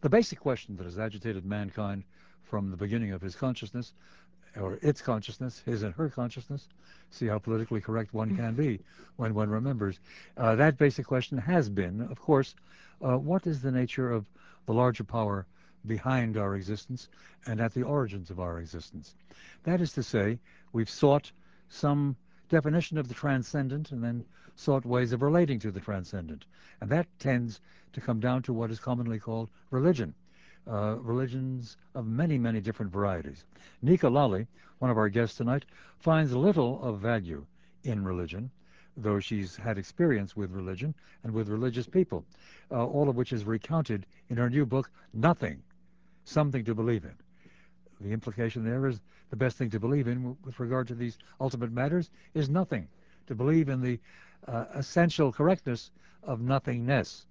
The basic question that has agitated mankind from the beginning of his consciousness, or its consciousness, his and her consciousness, see how politically correct one can be when one remembers, uh, that basic question has been, of course, uh, what is the nature of the larger power behind our existence and at the origins of our existence? That is to say, we've sought some definition of the transcendent and then sought ways of relating to the transcendent. And that tends to come down to what is commonly called religion. Uh, religions of many, many different varieties. Nica Lalli, one of our guests tonight, finds little of value in religion, though she's had experience with religion and with religious people, uh, all of which is recounted in her new book, Nothing, Something to Believe in. The implication there is the best thing to believe in with regard to these ultimate matters is nothing. To believe in the uh, essential correctness of nothingness.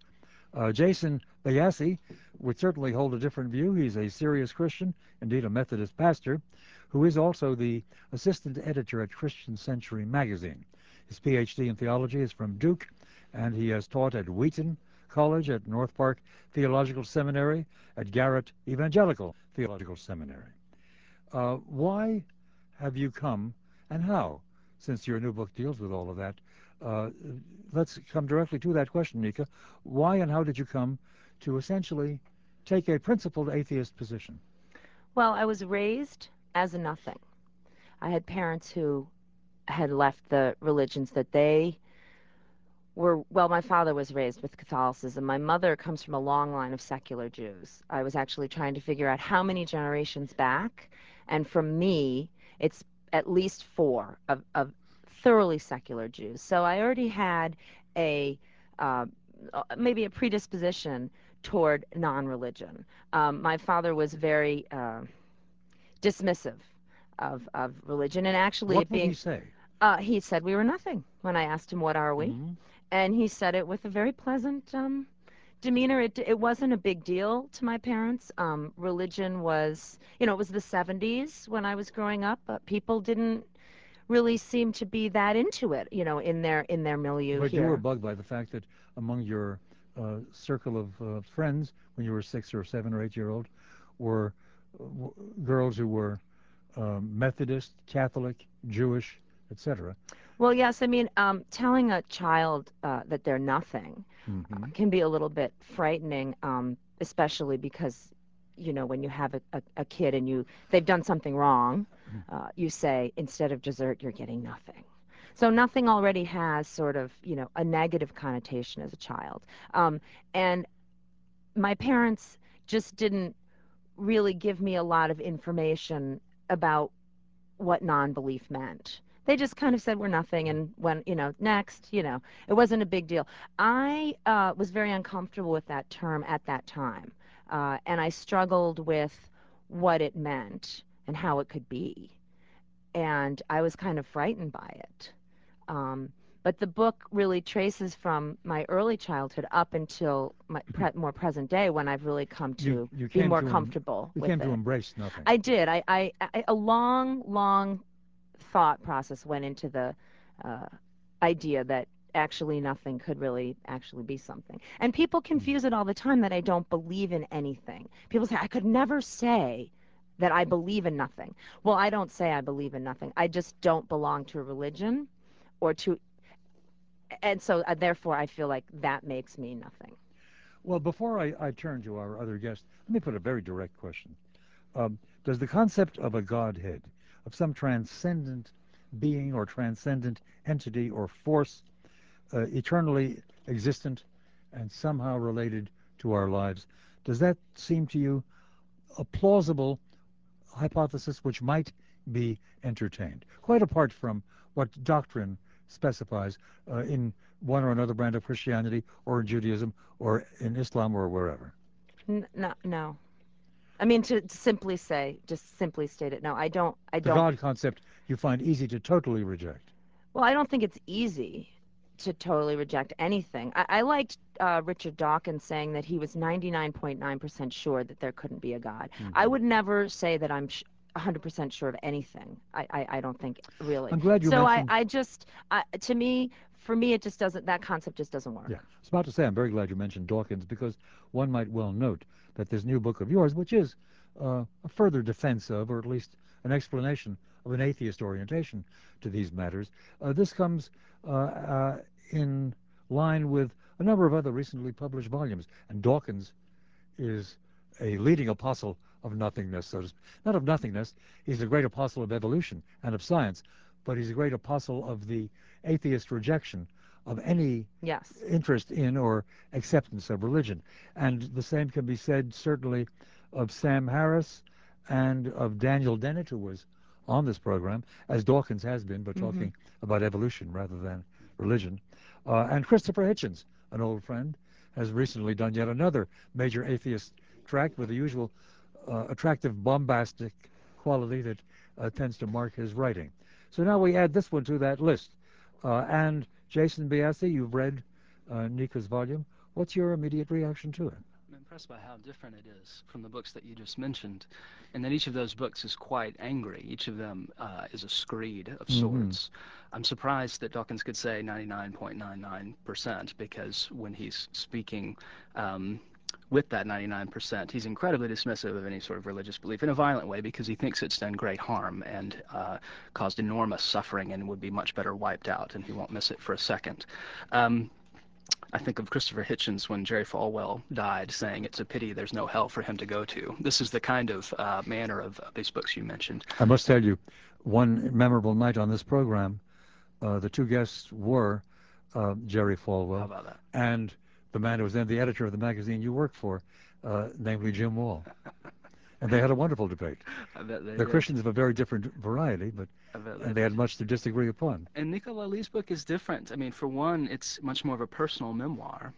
Uh, Jason Byassee would certainly hold a different view. He's a serious Christian, indeed a Methodist pastor, who is also the assistant editor at Christian Century magazine. His PhD in theology is from Duke, and he has taught at Wheaton College, at North Park Theological Seminary, at Garrett Evangelical Theological Seminary. Uh, why have you come and how, since your new book deals with all of that? Uh, let's come directly to that question, Nica. Why and how did you come to essentially take a principled atheist position? Well, I was raised as a nothing. I had parents who had left the religions that they were well my father was raised with catholicism my mother comes from a long line of secular jews i was actually trying to figure out how many generations back and for me it's at least four of, of thoroughly secular jews. So i already had a uh, maybe a predisposition toward non-religion. Um, my father was very uh, dismissive of, of religion. And actually what being he say? uh, he said we were nothing when I asked him, "What are we?" mm-hmm. And he said it with a very pleasant um, demeanor. It, it wasn't a big deal to my parents. Um, religion was, you know, it was the 70s when I was growing up. But people didn't really seem to be that into it, you know, in their in their milieu but here. you were bugged by the fact that among your uh, circle of uh, friends when you were six or seven or eight year old were uh, girls who were um, Methodist, Catholic, Jewish, etc. Well, yes. I mean, um, telling a child uh, that they're nothing mm-hmm. can be a little bit frightening, um, especially because, you know, when you have a, a, a, kid and you they've done something wrong, mm-hmm. uh, you say instead of dessert, you're getting nothing. So nothing already has sort of, you know, a negative connotation as a child. Um, and my parents just didn't really give me a lot of information about what non-belief meant they just kind of said we're nothing and went, you know, next, you know, it wasn't a big deal. I uh, was very uncomfortable with that term at that time, uh, and I struggled with what it meant and how it could be, and I was kind of frightened by it. Um, but the book really traces from my early childhood up until my pre- more present day when I've really come to you, you be more to comfortable em- you with came it. to embrace nothing. I did. I, I, I a long, long thought process went into the uh, idea that actually nothing could really actually be something. And people hmm. confuse it all the time that I don't believe in anything. People say, I could never say that I believe in nothing. Well, I don't say I believe in nothing. I just don't belong to a religion or to. And so, uh, therefore, I feel like that makes me nothing. Well, before I, I turn to our other guest, let me put a very direct question. Um, does the concept of a Godhead of some transcendent being or transcendent entity or force uh, eternally existent and somehow related to our lives. Does that seem to you a plausible hypothesis which might be entertained, quite apart from what doctrine specifies uh, in one or another brand of Christianity or in Judaism or in Islam or wherever? no, no. I mean, to, to, simply say, just simply state it. No, I don't. I don't. The God concept you find easy to totally reject. Well, I don't think it's easy to totally reject anything. I, I liked uh, Richard Dawkins saying that he was 99.9% sure that there couldn't be a God. Mm-hmm. I would never say that I'm. Sh- 100% sure of anything. I, I, I, don't think really. I'm glad you so mentioned. I, I just, I, to me, for me, it just doesn't, that concept just doesn't work. Yeah. I was about to say, I'm very glad you mentioned Dawkins because one might well note that this new book of yours, which is uh, a further defense of, or at least an explanation of an atheist orientation to these matters, uh, this comes uh, uh, in line with a number of other recently published volumes. And Dawkins is a leading apostle of nothingness, so. Not of nothingness, he's a great apostle of evolution and of science, but he's a great apostle of the atheist rejection of any yes. interest in or acceptance of religion. And the same can be said certainly of Sam Harris and of Daniel Dennett, who was on this program, as Dawkins has been, but talking mm -hmm. about evolution rather than religion. Uh, and Christopher Hitchens, an old friend, has recently done yet another major atheist tract with the usual uh, attractive bombastic quality that uh, tends to mark his writing. So now we add this one to that list. Uh, and Jason Byassee, you've read uh, Nica's volume. What's your immediate reaction to it? I'm impressed by how different it is from the books that you just mentioned, and that each of those books is quite angry. Each of them uh, is a screed of mm-hmm. sorts. Mm-hmm. I'm surprised that Dawkins could say 99.99% because when he's speaking um, with that 99%, he's incredibly dismissive of any sort of religious belief in a violent way because he thinks it's done great harm and uh, caused enormous suffering and would be much better wiped out, and he won't miss it for a second. Um, I think of Christopher Hitchens when Jerry Falwell died, saying it's a pity there's no hell for him to go to. This is the kind of uh, manner of, of these books you mentioned. I must tell you, one memorable night on this program, uh, the two guests were uh, Jerry Falwell and the man who was then the editor of the magazine you worked for, uh, namely Jim Wall. and they had a wonderful debate. They're did. Christians of a very different variety, but and they had much to disagree upon. And Nica Lalli's book is different. I mean, for one, it's much more of a personal memoir.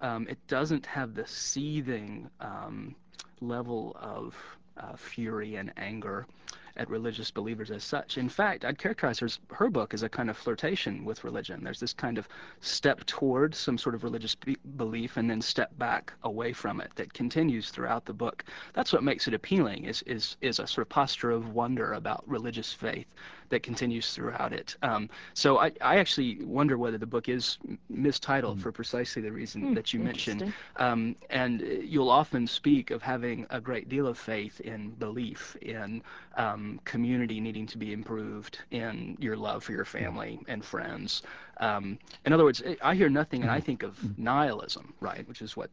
Um, it doesn't have the seething um, level of uh, fury and anger at religious believers as such. In fact, I'd characterize her, her book as a kind of flirtation with religion. There's this kind of step toward some sort of religious be belief and then step back away from it that continues throughout the book. That's what makes it appealing, is, is a sort of posture of wonder about religious faith that continues throughout it. Um, so I, I actually wonder whether the book is mistitled mm. for precisely the reason mm, that you mentioned. Um, and you'll often speak of having a great deal of faith in belief, in um, community needing to be improved, in your love for your family and friends. Um, in other words, I hear nothing and I mm-hmm. think of mm-hmm. nihilism, right, which is what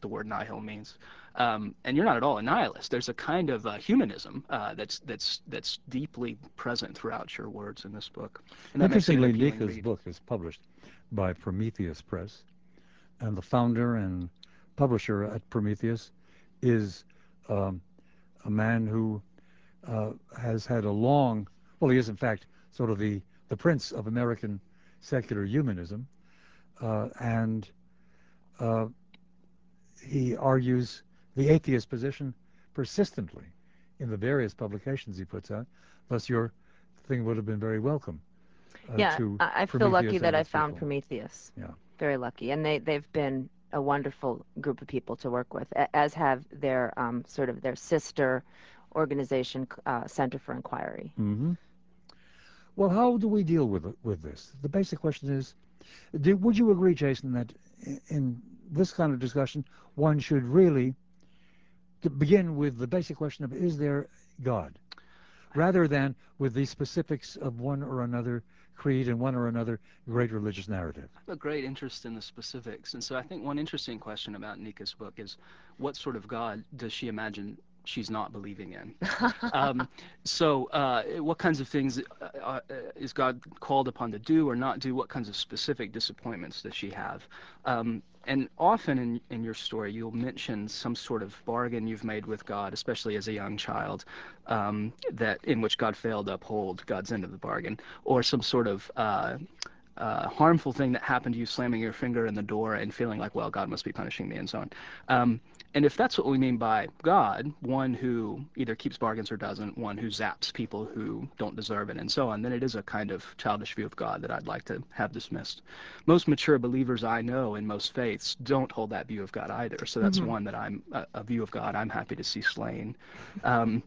the word nihil means. Um, and you're not at all a nihilist. There's a kind of uh, humanism uh, that's that's that's deeply present throughout your words in this book. And Interestingly, Nika's book is published by Prometheus Press, and the founder and publisher at Prometheus is um, a man who uh, has had a long, well, he is in fact sort of the the prince of American secular humanism, uh, and uh, he argues the atheist position persistently in the various publications he puts out. Thus, your thing would have been very welcome. Uh, yeah, I, feel lucky that I found people. Prometheus. Yeah, very lucky, and they they've been a wonderful group of people to work with, as have their um, sort of their sister organization, uh, Center for Inquiry. Mm-hmm. Well, how do we deal with with this? The basic question is, do, would you agree, Jason, that in this kind of discussion, one should really to begin with the basic question of is there God, rather than with the specifics of one or another creed and one or another great religious narrative. I have a great interest in the specifics, and so I think one interesting question about Nica's book is what sort of God does she imagine she's not believing in. um, so, uh, what kinds of things uh, uh, is God called upon to do or not do? What kinds of specific disappointments does she have? Um, and often in, in your story, you'll mention some sort of bargain you've made with God, especially as a young child, um, that in which God failed to uphold God's end of the bargain, or some sort of uh, uh, harmful thing that happened to you, slamming your finger in the door and feeling like, well, God must be punishing me, and so on. Um, and if that's what we mean by God, one who either keeps bargains or doesn't, one who zaps people who don't deserve it, and so on, then it is a kind of childish view of God that I'd like to have dismissed. Most mature believers I know in most faiths don't hold that view of God either. So that's mm-hmm. one that I'm a, a, view of God I'm happy to see slain. Um,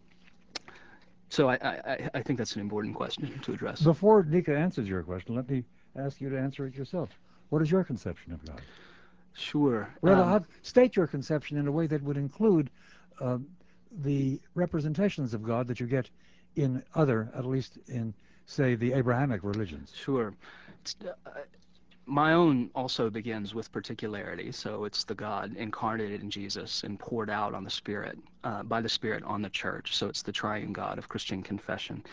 so I, I, I think that's an important question to address. Before Nica answers your question, let me ask you to answer it yourself. What is your conception of God? Sure. Rather, Um, state your conception in a way that would include um, the representations of God that you get in other, at least in, say, the Abrahamic religions. Sure. Uh, my own also begins with particularity. So it's the God incarnated in Jesus and poured out on the Spirit, uh, by the Spirit on the church. So it's the triune God of Christian confession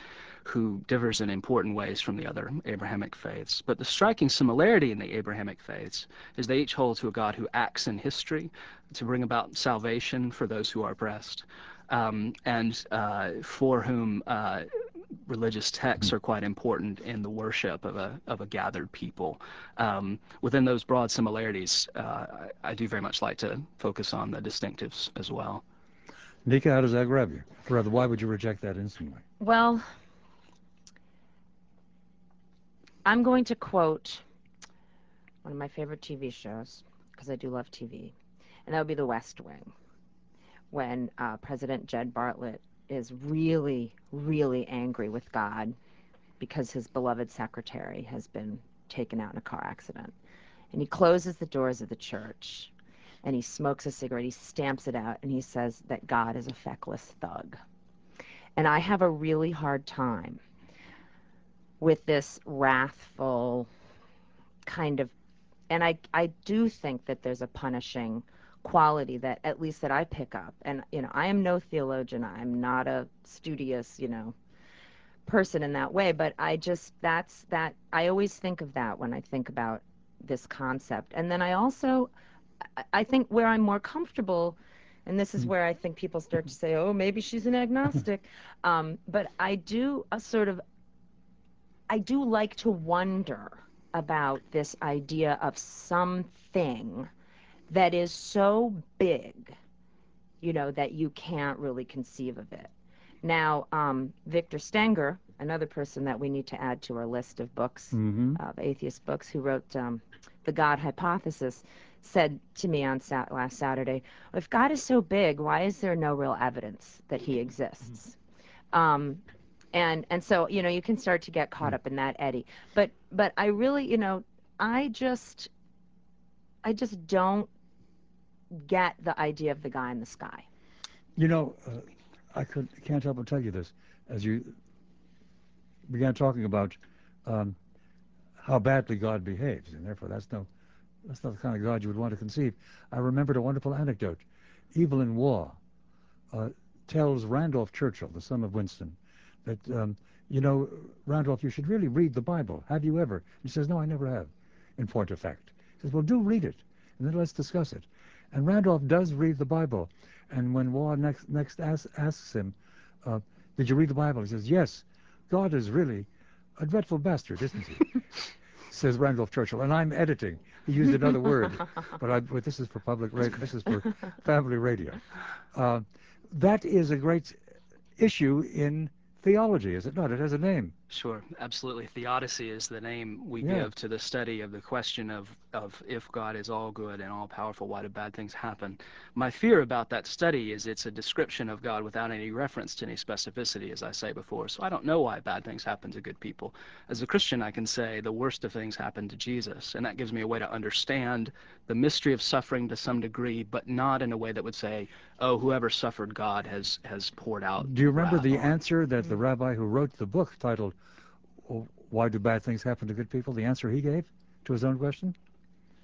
who differs in important ways from the other Abrahamic faiths. But the striking similarity in the Abrahamic faiths is they each hold to a God who acts in history to bring about salvation for those who are oppressed. Um, and uh, for whom uh, religious texts are quite important in the worship of a of a gathered people. Um, within those broad similarities, uh, I, I do very much like to focus on the distinctives as well. Nica, how does that grab you? Or rather, why would you reject that instantly? Well, I'm going to quote one of my favorite TV shows because I do love TV, and that would be The West Wing, when uh, President Jed Bartlet is really, really angry with God because his beloved secretary has been taken out in a car accident. And he closes the doors of the church and he smokes a cigarette, he stamps it out, and he says that God is a feckless thug. And I have a really hard time with this wrathful kind of and I I do think that there's a punishing quality that at least that I pick up. And you know, I am no theologian. I'm not a studious, you know, person in that way, but I just that's that I always think of that when I think about this concept. And then I also I- think where I'm more comfortable and this is Mm. where I think people start to say, "Oh, maybe she's an agnostic," um, but I do a sort of I do like to wonder about this idea of something that is so big, you know, that you can't really conceive of it. Now, um, Victor Stenger, another person that we need to add to our list of books, Mm-hmm. of atheist books, who wrote um, The God Hypothesis, said to me on sat- last Saturday, if God is so big, why is there no real evidence that he exists? Um, and and so you know you can start to get caught up in that eddy but but i really you know i just i just don't get the idea of the guy in the sky You know, uh, I could can't help but tell you this as you began talking about um, how badly God behaves, and therefore that's no that's not the kind of God you would want to conceive. I remembered a wonderful anecdote. Evelyn Waugh uh, tells Randolph Churchill, the son of Winston, that um, you know, Randolph, you should really read the Bible. Have you ever? He says, No, I never have. In point of fact, he says, Well, do read it, and then let's discuss it. And Randolph does read the Bible, and when Waugh next next asks, asks him, uh, "Did you read the Bible?" He says, "Yes." God is really a dreadful bastard, isn't he? says Randolph Churchill, and I'm editing. He used another word, but, I, but this is for public radio. This is for family radio. Uh, that is a great issue in theology, is it not? It has a name. Sure, absolutely. Theodicy is the name we Yeah. give to the study of the question of, of if God is all good and all powerful, why do bad things happen? My fear about that study is it's a description of God without any reference to any specificity, as I say before. So I don't know why bad things happen to good people. As a Christian, I can say the worst of things happened to Jesus, and that gives me a way to understand the mystery of suffering to some degree, but not in a way that would say, oh, whoever suffered God has, has poured out. Do you remember wrath the on. answer that the mm. rabbi who wrote the book titled "Oh, "Why Do Bad Things Happen to Good People"? The answer he gave to his own question.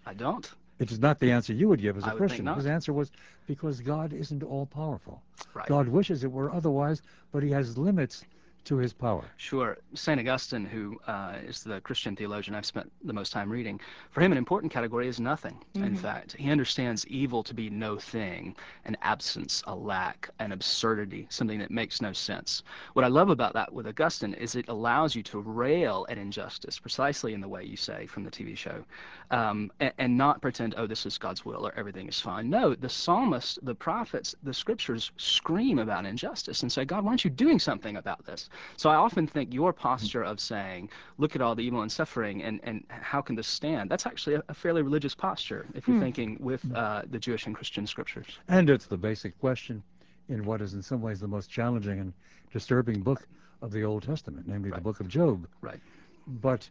I don't. It is not the answer you would give as a I would think Christian. His answer was because God isn't all powerful. Right. God wishes it were otherwise, but he has limits to his power. Sure. St. Augustine, who uh, is the Christian theologian I've spent the most time reading, for him an important category is nothing. In Mhm. fact, he understands evil to be no thing, an absence, a lack, an absurdity, something that makes no sense. What I love about that with Augustine is it allows you to rail at injustice, precisely in the way you say from the TV show, um, and, and not pretend, oh, this is God's will or everything is fine. No, the psalmist, the prophets, the scriptures scream about injustice and say, God, why aren't you doing something about this? So I often think your posture of saying, look at all the evil and suffering and, and how can this stand, that's actually a, fairly religious posture if you're Hmm. thinking with uh, the Jewish and Christian scriptures. And it's the basic question in what is in some ways the most challenging and disturbing book of the Old Testament, namely the book of Job. Right. But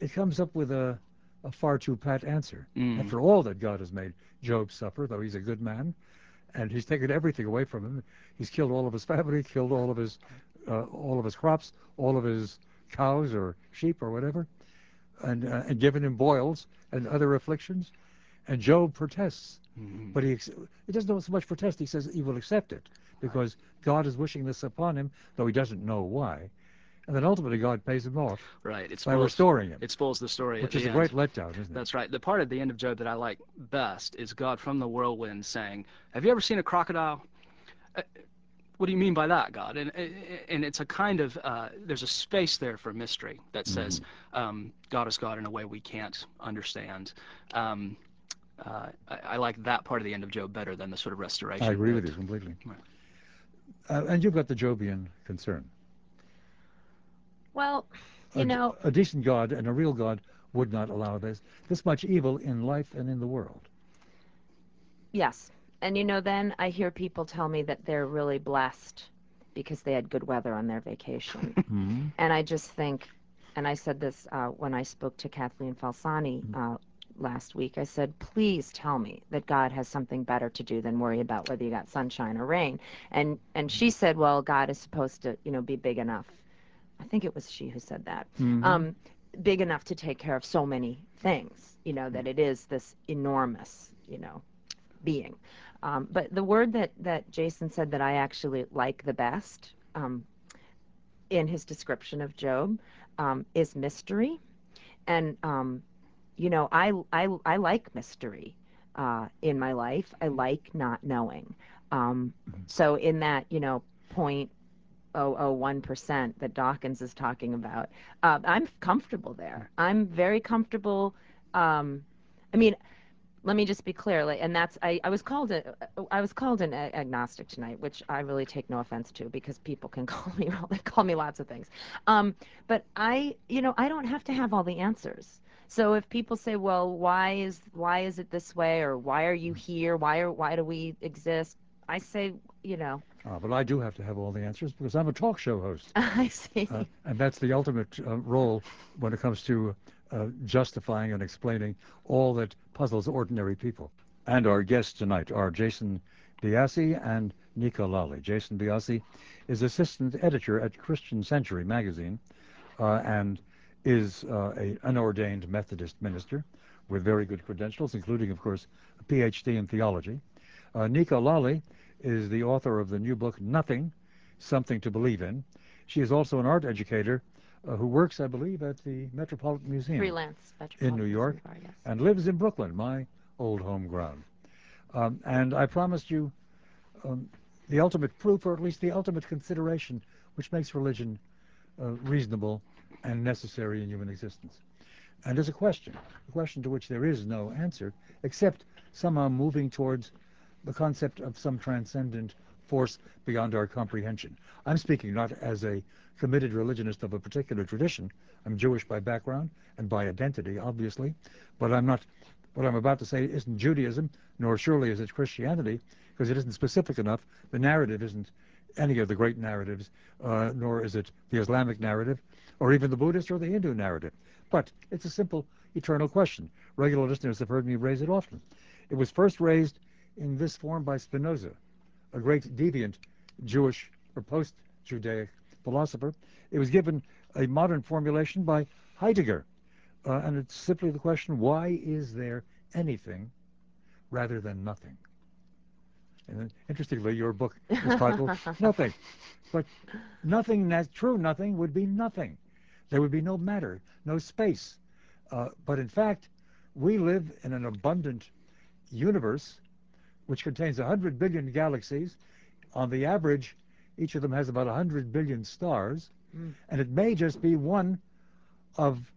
it comes up with a a far too pat answer. Mm. After all that God has made Job suffer, though he's a good man, and he's taken everything away from him. He's killed all of his family, killed all of his uh, all of his crops, all of his cows or sheep or whatever, and uh, and given him boils and other afflictions. And Job protests, Mhm. but he ex- he doesn't so much protest. He says he will accept it because God is wishing this upon him, though he doesn't know why. And then ultimately God pays him off Right. It by restoring him, it spoils the story which is a end. great letdown, isn't it? That's right. The part at the end of Job that I like best is God from the whirlwind saying, "Have you ever seen a crocodile?" What do you mean by that, God? And and it's a kind of uh, there's a space there for mystery that says um, God is God in a way we can't understand. Um, uh, I, I like that part of the end of Job better than the sort of restoration. I agree with you completely. Right. Uh, and you've got the Jobian concern. Well, you a, know, a decent God and a real God would not allow this this much evil in life and in the world. yes. And you know, then I hear people tell me that they're really blessed because they had good weather on their vacation. Mm-hmm. and I just think, and I said this uh, when I spoke to Kathleen Falsani uh, last week. I said, please tell me that God has something better to do than worry about whether you got sunshine or rain. And and she said, well, God is supposed to, you know, be big enough. I think it was she who said that. Mhm. Um, big enough to take care of so many things. You know that it is this enormous, you know, being. Um, but the word that that Jason said that I actually like the best. Um, in his description of Job um, is mystery, and um, you know I I I like mystery uh, in my life. I like not knowing. Um, so in that you know point oh oh one percent that Dawkins is talking about, uh, I'm comfortable there. I'm very comfortable. Um, I mean, let me just be clear like and that's i, I was called a, i was called an agnostic tonight which i really take no offense to because people can call me they call me lots of things. Um, but i you know i don't have to have all the answers. So if people say well why is why is it this way or why are you here? Why are why do we exist? I say you know. Uh, but I do have to have all the answers because I'm a talk show host. i see. Uh, and that's the ultimate uh, role when it comes to uh, justifying and explaining all that puzzles ordinary people. And our guests tonight are Jason Byassee and Nica Lalli. Jason Byassee is assistant editor at Christian Century magazine uh, and is uh, a unordained Methodist minister with very good credentials, including, of course, a PhD in theology. Uh, Nica Lalli is the author of the new book Nothing, Something to Believe in. She is also an art educator who works, I believe, at the Metropolitan Museum freelance in New York and lives in Brooklyn, my old home ground. Um, and I promised you um, the ultimate proof, or at least the ultimate consideration, which makes religion uh, reasonable and necessary in human existence. And there's a question, a question to which there is no answer, except somehow moving towards the concept of some transcendent force beyond our comprehension. I'm speaking not as a committed religionist of a particular tradition. I'm Jewish by background and by identity, obviously, but I'm not. What I'm about to say isn't Judaism, nor surely is it Christianity, because it isn't specific enough. The narrative isn't any of the great narratives, uh, nor is it the Islamic narrative, or even the Buddhist or the Hindu narrative. But it's a simple eternal question. Regular listeners have heard me raise it often. It was first raised in this form by Spinoza, a great deviant Jewish or post-Judaic philosopher. It was given a modern formulation by Heidegger, uh, and it's simply the question: Why is there anything rather than nothing? And then, interestingly, your book is titled "Nothing," but nothing that's true nothing would be nothing. There would be no matter, no space. Uh, but in fact, we live in an abundant universe which contains 100 billion galaxies. On the average, each of them has about 100 billion stars, Mm. and it may just be one of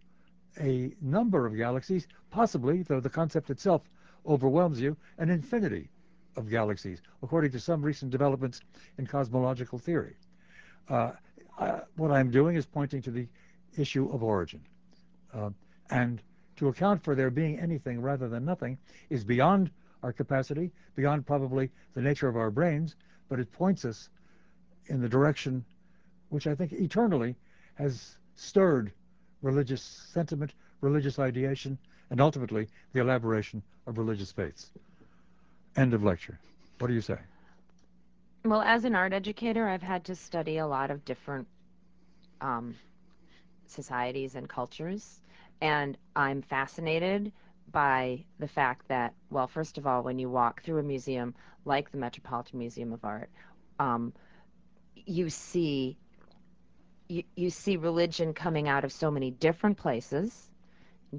a number of galaxies, possibly, though the concept itself overwhelms you, an infinity of galaxies, according to some recent developments in cosmological theory. Uh, I, what I'm doing is pointing to the issue of origin. Uh, and to account for there being anything rather than nothing is beyond our capacity, beyond probably the nature of our brains, but it points us in the direction which I think eternally has stirred religious sentiment, religious ideation, and ultimately the elaboration of religious faiths. End of lecture. What do you say? Well, as an art educator, I've had to study a lot of different um, societies and cultures, and I'm fascinated by the fact that, well, first of all, when you walk through a museum like the Metropolitan Museum of Art, um, you see you, you see religion coming out of so many different places,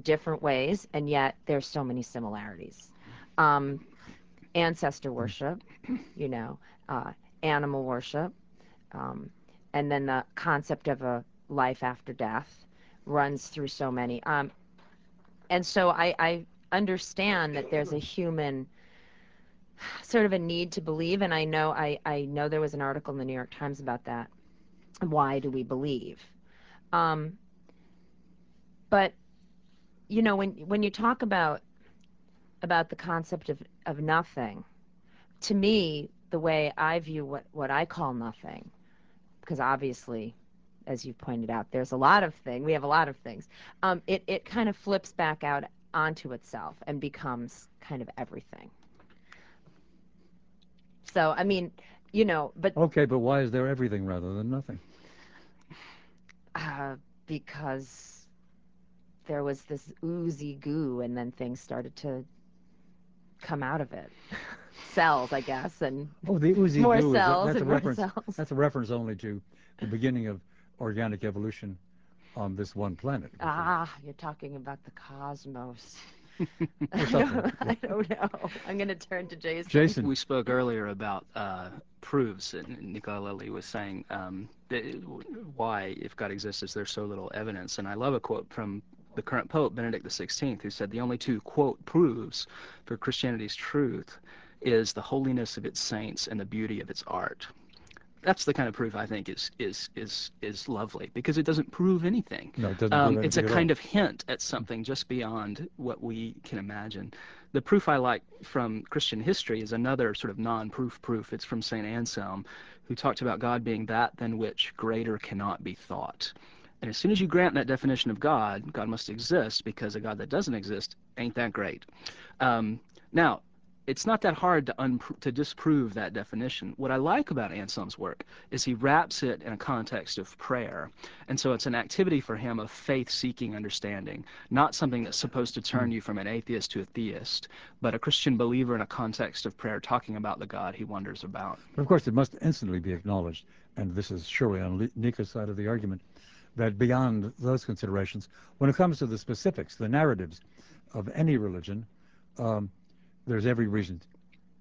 different ways, and yet there's so many similarities. Um, ancestor worship, you know, uh, animal worship, um, and then the concept of a life after death runs through so many. Um, and so I, I understand that there's a human sort of a need to believe, and I know I, I know there was an article in the New York Times about that. Why do we believe? Um, but you know, when when you talk about about the concept of, of nothing, to me, the way I view what, what I call nothing, because obviously, as you've pointed out, there's a lot of things, we have a lot of things, um, it, it kind of flips back out onto itself and becomes kind of everything. So, I mean, you know, but Okay, but why is there everything rather than nothing? uh, because there was this oozy goo and then things started to come out of it. cells, I guess, and Oh, the oozy more goo is cells that's and reference. cells. That's a reference only to the beginning of organic evolution on this one planet. which Ah, you're talking about the cosmos. Or I something. don't, I don't know. I'm going to turn to Jason. Jason, We spoke earlier about uh, proofs, and Nica Lalli was saying um, that why, if God exists, is there so little evidence? And I love a quote from the current Pope, Benedict XVI, who said the only two, quote, proofs for Christianity's truth is the holiness of its saints and the beauty of its art. That's the kind of proof I think is is is is lovely because it doesn't prove anything. no, it doesn't Um, it's a kind of hint at something just beyond what we can imagine. The proof I like from Christian history is another sort of non-proof proof. It's from St. Anselm, who talked about God being that than which greater cannot be thought. And as soon as you grant that definition of God, God must exist because a God that doesn't exist ain't that great. Um, now, it's not that hard to, unpro- to disprove that definition. What I like about Anselm's work is he wraps it in a context of prayer. And so it's an activity for him of faith seeking understanding, not something that's supposed to turn you from an atheist to a theist, but a Christian believer in a context of prayer talking about the God he wonders about. But of course, it must instantly be acknowledged, and this is surely on Nica's side of the argument, that beyond those considerations, when it comes to the specifics, the narratives of any religion, um, there's every reason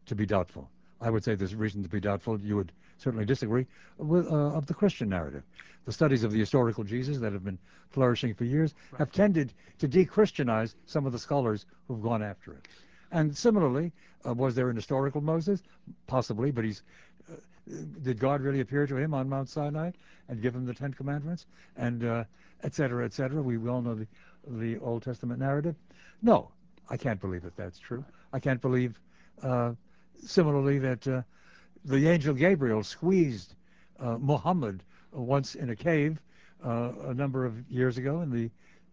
to be doubtful. I would say there's reason to be doubtful. You would certainly disagree with uh, of the Christian narrative. The studies of the historical Jesus that have been flourishing for years have tended to de-Christianize some of the scholars who've gone after it. And similarly, uh, was there an historical Moses? Possibly, but he's uh, did God really appear to him on Mount Sinai and give him the Ten Commandments and uh, et cetera, et cetera? We all know the the Old Testament narrative. No, I can't believe that that's true. I can't believe, uh, similarly, that uh, the angel Gabriel squeezed uh, Muhammad once in a cave uh, a number of years ago in the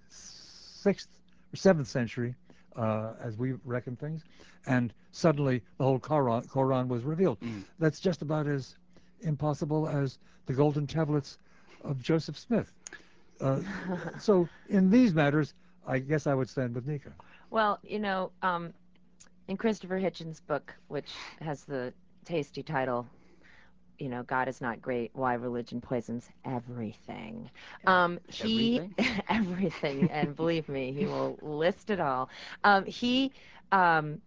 sixth or seventh century, uh, as we reckon things, and suddenly the whole Quran, Quran was revealed. Mm. That's just about as impossible as the golden tablets of Joseph Smith. Uh, so in these matters, I guess I would stand with Nica. Well, you know, um, in Christopher Hitchens' book, which has the tasty title, you know, God is not great, why religion poisons everything. Um, he, Everything? everything, and believe me, he will list it all. Um, he, um,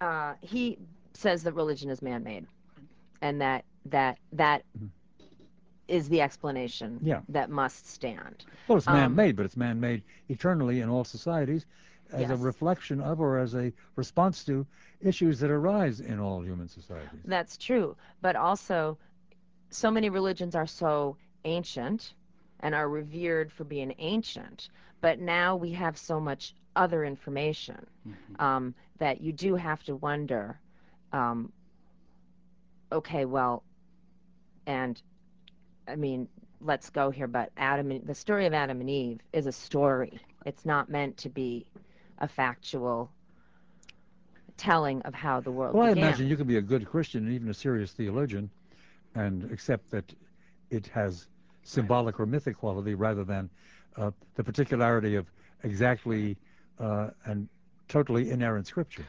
uh, he says that religion is man-made, and that that that Mhm. is the explanation Yeah. that must stand. Well, it's Um, man-made, but it's man-made eternally in all societies as a reflection of or as a response to issues that arise in all human societies. That's true, but also so many religions are so ancient and are revered for being ancient, but now we have so much other information Mhm. um, that you do have to wonder, um, okay, well, and I mean, let's go here, but Adam, and, the story of Adam and Eve is a story. It's not meant to be a factual telling of how the world well, began. I imagine you can be a good Christian and even a serious theologian and accept that it has symbolic or mythic quality rather than uh, the particularity of exactly uh, and totally inerrant scripture.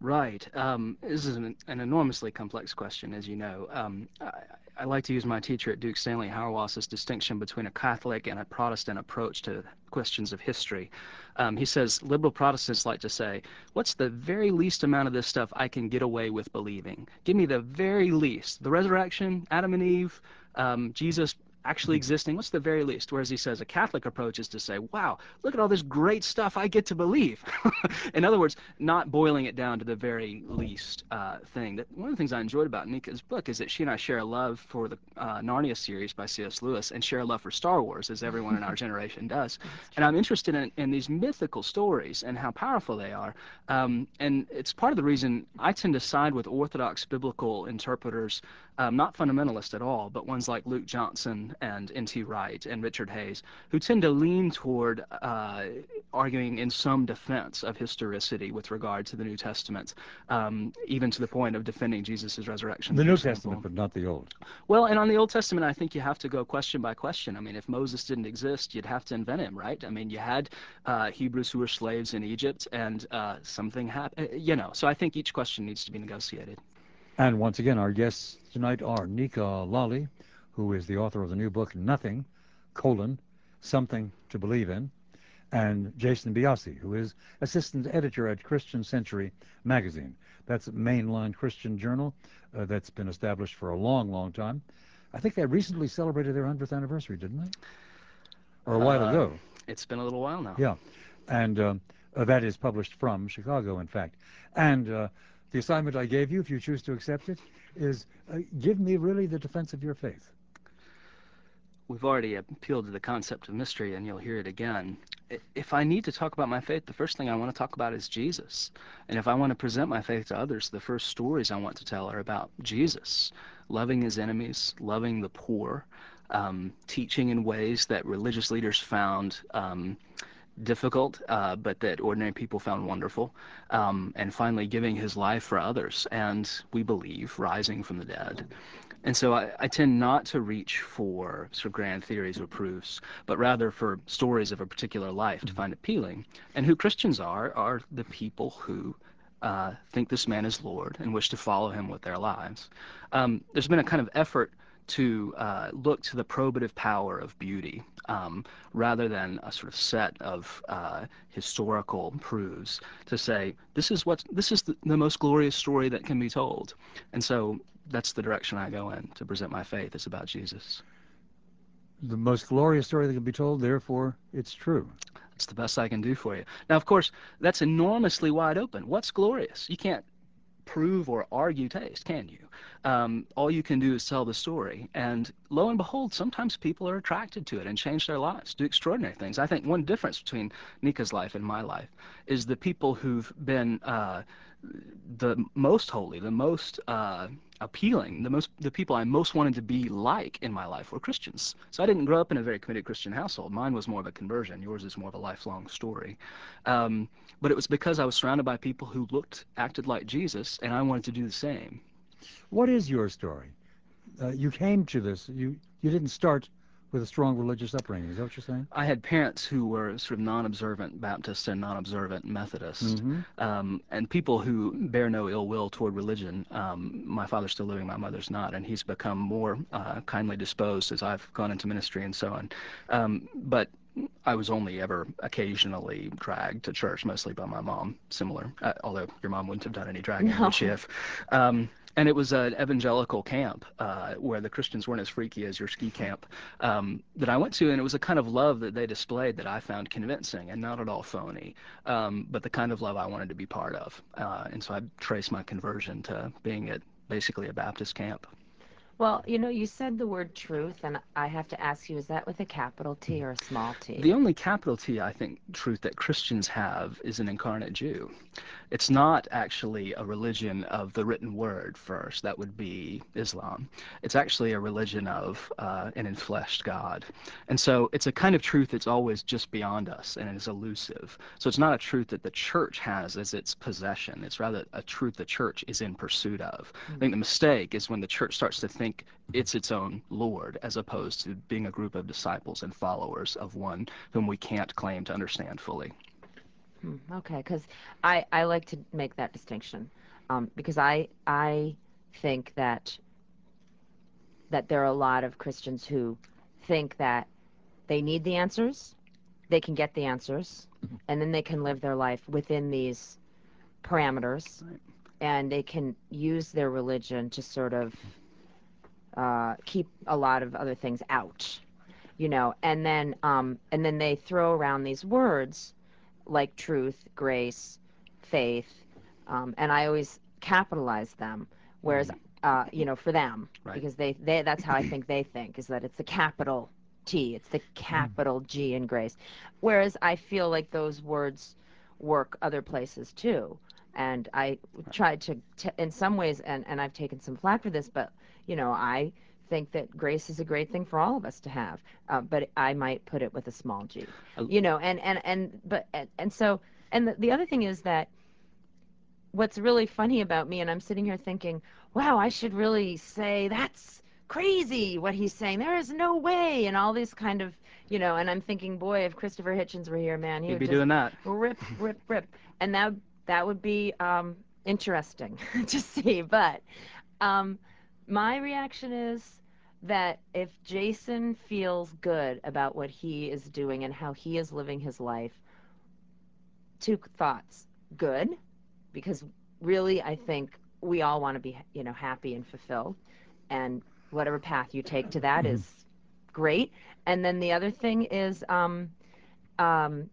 Right. Um, this is an, an, enormously complex question, as you know. Um, I, I, like to use my teacher at Duke, Stanley Hauerwas's distinction between a Catholic and a Protestant approach to questions of history. Um, he says liberal Protestants like to say, what's the very least amount of this stuff I can get away with believing? Give me the very least. The resurrection, Adam and Eve, um, Jesus actually existing. What's the very least? Whereas he says a Catholic approach is to say, wow, look at all this great stuff I get to believe. In other words, not boiling it down to the very least uh, thing. That One of the things I enjoyed about Nica's book is that she and I share a love for the uh, Narnia series by C.S. Lewis and share a love for Star Wars, as everyone in our generation does. And I'm interested in, in, these mythical stories and how powerful they are. Um, and it's part of the reason I tend to side with Orthodox biblical interpreters um, not fundamentalist at all, but ones like Luke Johnson and N.T. Wright and Richard Hays, who tend to lean toward uh, arguing in some defense of historicity with regard to the New Testament, um, even to the point of defending Jesus' resurrection. The New example. Testament, but not the Old. Well, and on the Old Testament, I think you have to go question by question. I mean, if Moses didn't exist, you'd have to invent him, right? I mean, you had uh, Hebrews who were slaves in Egypt, and uh, something happened, you know. So I think each question needs to be negotiated. And once again, our guests tonight are Nica Lalli, who is the author of the new book, Nothing, colon, Something to Believe in, and Jason Byassee, who is assistant editor at Christian Century magazine. That's a mainline Christian journal uh, that's been established for a long, long time. I think they recently celebrated their 100th anniversary, didn't they? Or a while uh, ago. It's been a little while now. Yeah. And um, uh, that is published from Chicago, in fact. And uh, the assignment I gave you, if you choose to accept it, is uh, give me really the defense of your faith. We've already appealed to the concept of mystery, and you'll hear it again. If I need to talk about my faith, the first thing I want to talk about is Jesus. And if I want to present my faith to others, the first stories I want to tell are about Jesus, loving his enemies, loving the poor, um, teaching in ways that religious leaders found um, difficult, uh, but that ordinary people found wonderful, um, and finally giving his life for others, and we believe rising from the dead. And so I, I, tend not to reach for sort of grand theories or proofs, but rather for stories of a particular life to find appealing. And who Christians are are the people who uh, think this man is Lord and wish to follow him with their lives. Um, there's been a kind of effort to uh, look to the probative power of beauty um, rather than a sort of set of uh, historical proofs to say this is what this is the, the, most glorious story that can be told, and so that's the direction I go in to present my faith. It's about Jesus. The most glorious story that can be told, therefore, it's true. It's the best I can do for you. Now, of course, that's enormously wide open. What's glorious? You can't prove or argue taste, can you? Um, all you can do is tell the story. And lo and behold, sometimes people are attracted to it and change their lives, do extraordinary things. I think one difference between Nica's life and my life is the people who've been uh, the most holy, the most uh, appealing, the most the people I most wanted to be like in my life were Christians. So I didn't grow up in a very committed Christian household. Mine was more of a conversion. Yours is more of a lifelong story. Um, but it was because I was surrounded by people who looked, acted like Jesus, and I wanted to do the same. What is your story? Uh, you came to this. You you didn't start with a strong religious upbringing. Is that what you're saying? I had parents who were sort of non-observant Baptist and non-observant Methodist, mm-hmm. um, and people who bear no ill will toward religion. Um, my father's still living, my mother's not, and he's become more uh, kindly disposed as I've gone into ministry and so on. Um, but I was only ever occasionally dragged to church, mostly by my mom. Similar, uh, although your mom wouldn't have done any dragging, no. would she have? Um, and it was an evangelical camp uh, where the Christians weren't as freaky as your ski camp um, that I went to, and it was a kind of love that they displayed that I found convincing and not at all phony, um, but the kind of love I wanted to be part of. Uh, and so I traced my conversion to being at basically a Baptist camp. Well, you know, you said the word truth, and I have to ask you, is that with a capital T or a small t? The only capital T, I think, truth that Christians have is an incarnate Jew. It's not actually a religion of the written word first, that would be Islam. It's actually a religion of uh, an enfleshed God. And so it's a kind of truth that's always just beyond us and is elusive. So it's not a truth that the church has as its possession. It's rather a truth the church is in pursuit of. I think the mistake is when the church starts to think it's its own Lord as opposed to being a group of disciples and followers of one whom we can't claim to understand fully. Hmm, okay, because I, I like to make that distinction um, because I I think that that there are a lot of Christians who think that they need the answers, they can get the answers, and then they can live their life within these parameters, Right. and they can use their religion to sort of uh, keep a lot of other things out, you know, and then um, and then they throw around these words like truth, grace, faith, um, and I always capitalize them. Whereas, uh, you know, for them, Right. because they, they that's how I think they think is that it's the capital T, it's the capital G in grace. Whereas I feel like those words work other places too. And I tried to, to in some ways, and, and I've taken some flack for this, but you know, I think that grace is a great thing for all of us to have. Uh, but I might put it with a small g you know and and and but and, and so and the, the other thing is that what's really funny about me and i'm sitting here thinking wow i should really say that's crazy what he's saying there is no way and all these kind of you know and i'm thinking boy if christopher hitchens were here man he would be doing that. rip rip rip and that that would be um interesting to see but um my reaction is that if Jason feels good about what he is doing and how he is living his life, two thoughts. Good, because really I think we all want to be, you know, happy and fulfilled. And whatever path you take to that is great. And then the other thing is, um, um,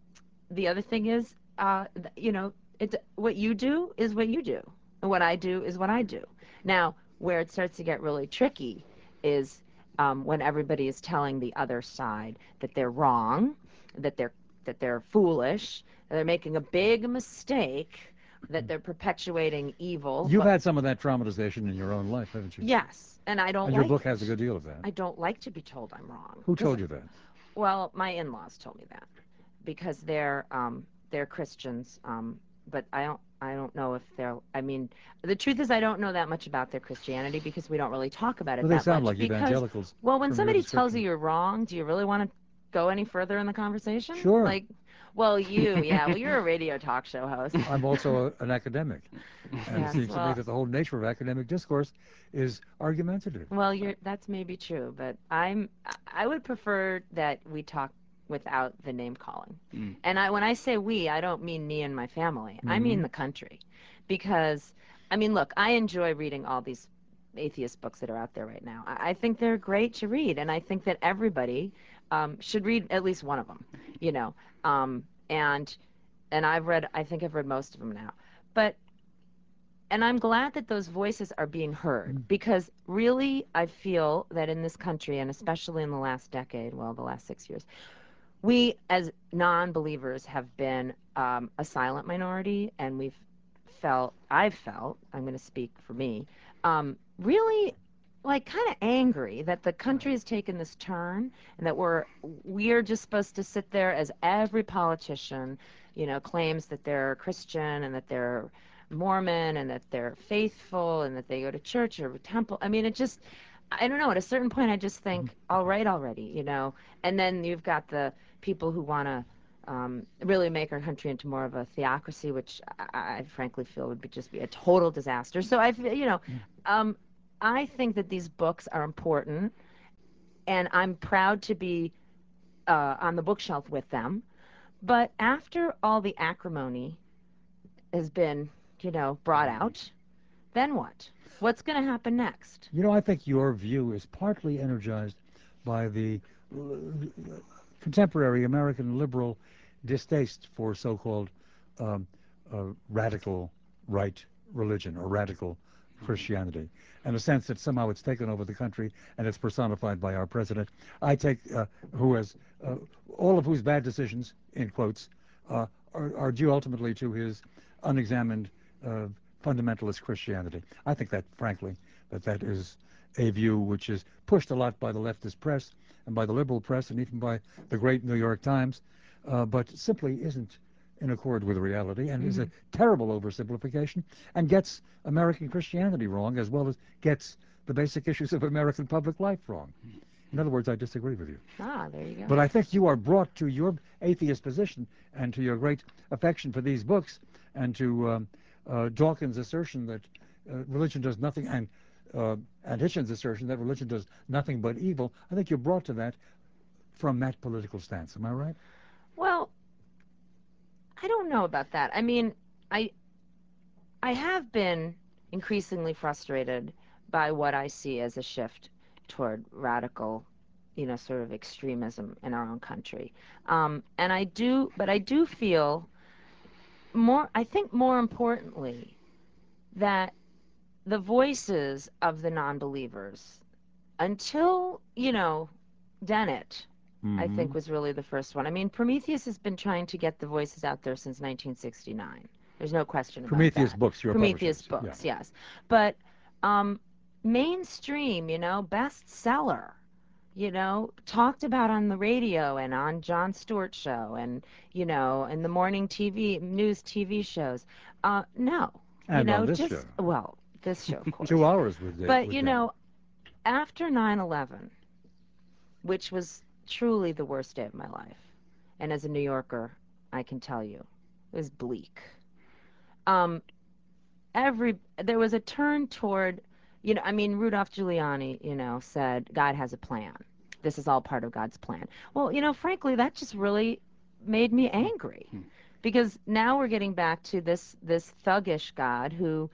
the other thing is, uh, you know, it's what you do is what you do. And what I do is what I do. Now, where it starts to get really tricky is um, when everybody is telling the other side that they're wrong, that they're that they're foolish, that they're making a big mistake, that they're perpetuating evil. You've Well, had some of that traumatization in your own life, haven't you? yes, and I don't And your like book has a good deal of that. I don't like to be told I'm wrong. Who told you that? well, my in-laws told me that because they're um, they're Christians, um, but I don't I don't know if they're. I mean, the truth is I don't know that much about their Christianity because we don't really talk about it Well, they that sound much. like because evangelicals. well, when somebody tells you you're wrong, do you really want to go any further in the conversation? Sure. Like, well, you, yeah, well, you're a radio talk show host. I'm also a, an academic. And Yes, it seems to me that the whole nature of academic discourse is argumentative. Well, you're that's maybe true, but I'm I would prefer that we talk without the name calling. Mm. And I when I say we, I don't mean me and my family. I mean the country. Because I mean, look, I enjoy reading all these atheist books that are out there right now. I, I think they're great to read, and I think that everybody um, should read at least one of them. You know, um, and and I've read. I think I've read most of them now, but and I'm glad that those voices are being heard Mm. because really I feel that in this country and especially in the last decade, well, the last six years, we as non-believers have been um, a silent minority, and we've felt. I've felt. I'm going to speak for me. Um, really. Like kind of angry that the country has taken this turn and that we're we're just supposed to sit there as every politician, you know, claims that they're Christian and that they're Mormon and that they're faithful and that they go to church or temple. I mean, it just, I don't know. At a certain point, I just think, all right, already, you know. And then you've got the people who want to um, really make our country into more of a theocracy, which I, I frankly feel would be just be a total disaster. So I, feel- you know, um, I think that these books are important, and I'm proud to be uh, on the bookshelf with them. But after all the acrimony has been, you know, brought out, then what? What's going to happen next? You know, I think your view is partly energized by the uh, contemporary American liberal distaste for so-called um, uh, radical right religion or radical Christianity, and a sense that somehow it's taken over the country and it's personified by our president. I take uh, who has uh, all of whose bad decisions, in quotes, uh, are, are, due ultimately to his unexamined uh, fundamentalist Christianity. I think that, frankly, that that is a view which is pushed a lot by the leftist press and by the liberal press and even by the great New York Times, uh, but simply isn't in accord with reality and mm -hmm. is a mm-hmm. terrible oversimplification and gets American Christianity wrong as well as gets the basic issues of American public life wrong. In other words, I disagree with you. Ah, there you go. But I think you are brought to your atheist position and to your great affection for these books and to um, Dawkins' assertion that uh, religion does nothing and uh, and Hitchens' assertion that religion does nothing but evil, I think you're brought to that from that political stance. Am I right? Well, I don't know about that. I mean, I I have been increasingly frustrated by what I see as a shift toward radical, you know, sort of extremism in our own country. Um, and I do, but I do feel more, I think more importantly, that the voices of the non-believers until you know dennett mm-hmm. i think was really the first one i mean prometheus has been trying to get the voices out there since 1969 there's no question about prometheus that. books prometheus books yes but um, mainstream you know bestseller you know talked about on the radio and on Jon Stewart show and you know in the morning tv news tv shows uh, no and you know just show. well this show, of course. Two hours with it. But, you know, after 9 11, which was truly the worst day of my life, and as a New Yorker, I can tell you, it was bleak. Um, every there was a turn toward, you know, I mean, Rudolph Giuliani, you know, said God has a plan. This is all part of God's plan. Well, you know, frankly, that just really made me angry, hmm. because now we're getting back to this this thuggish God who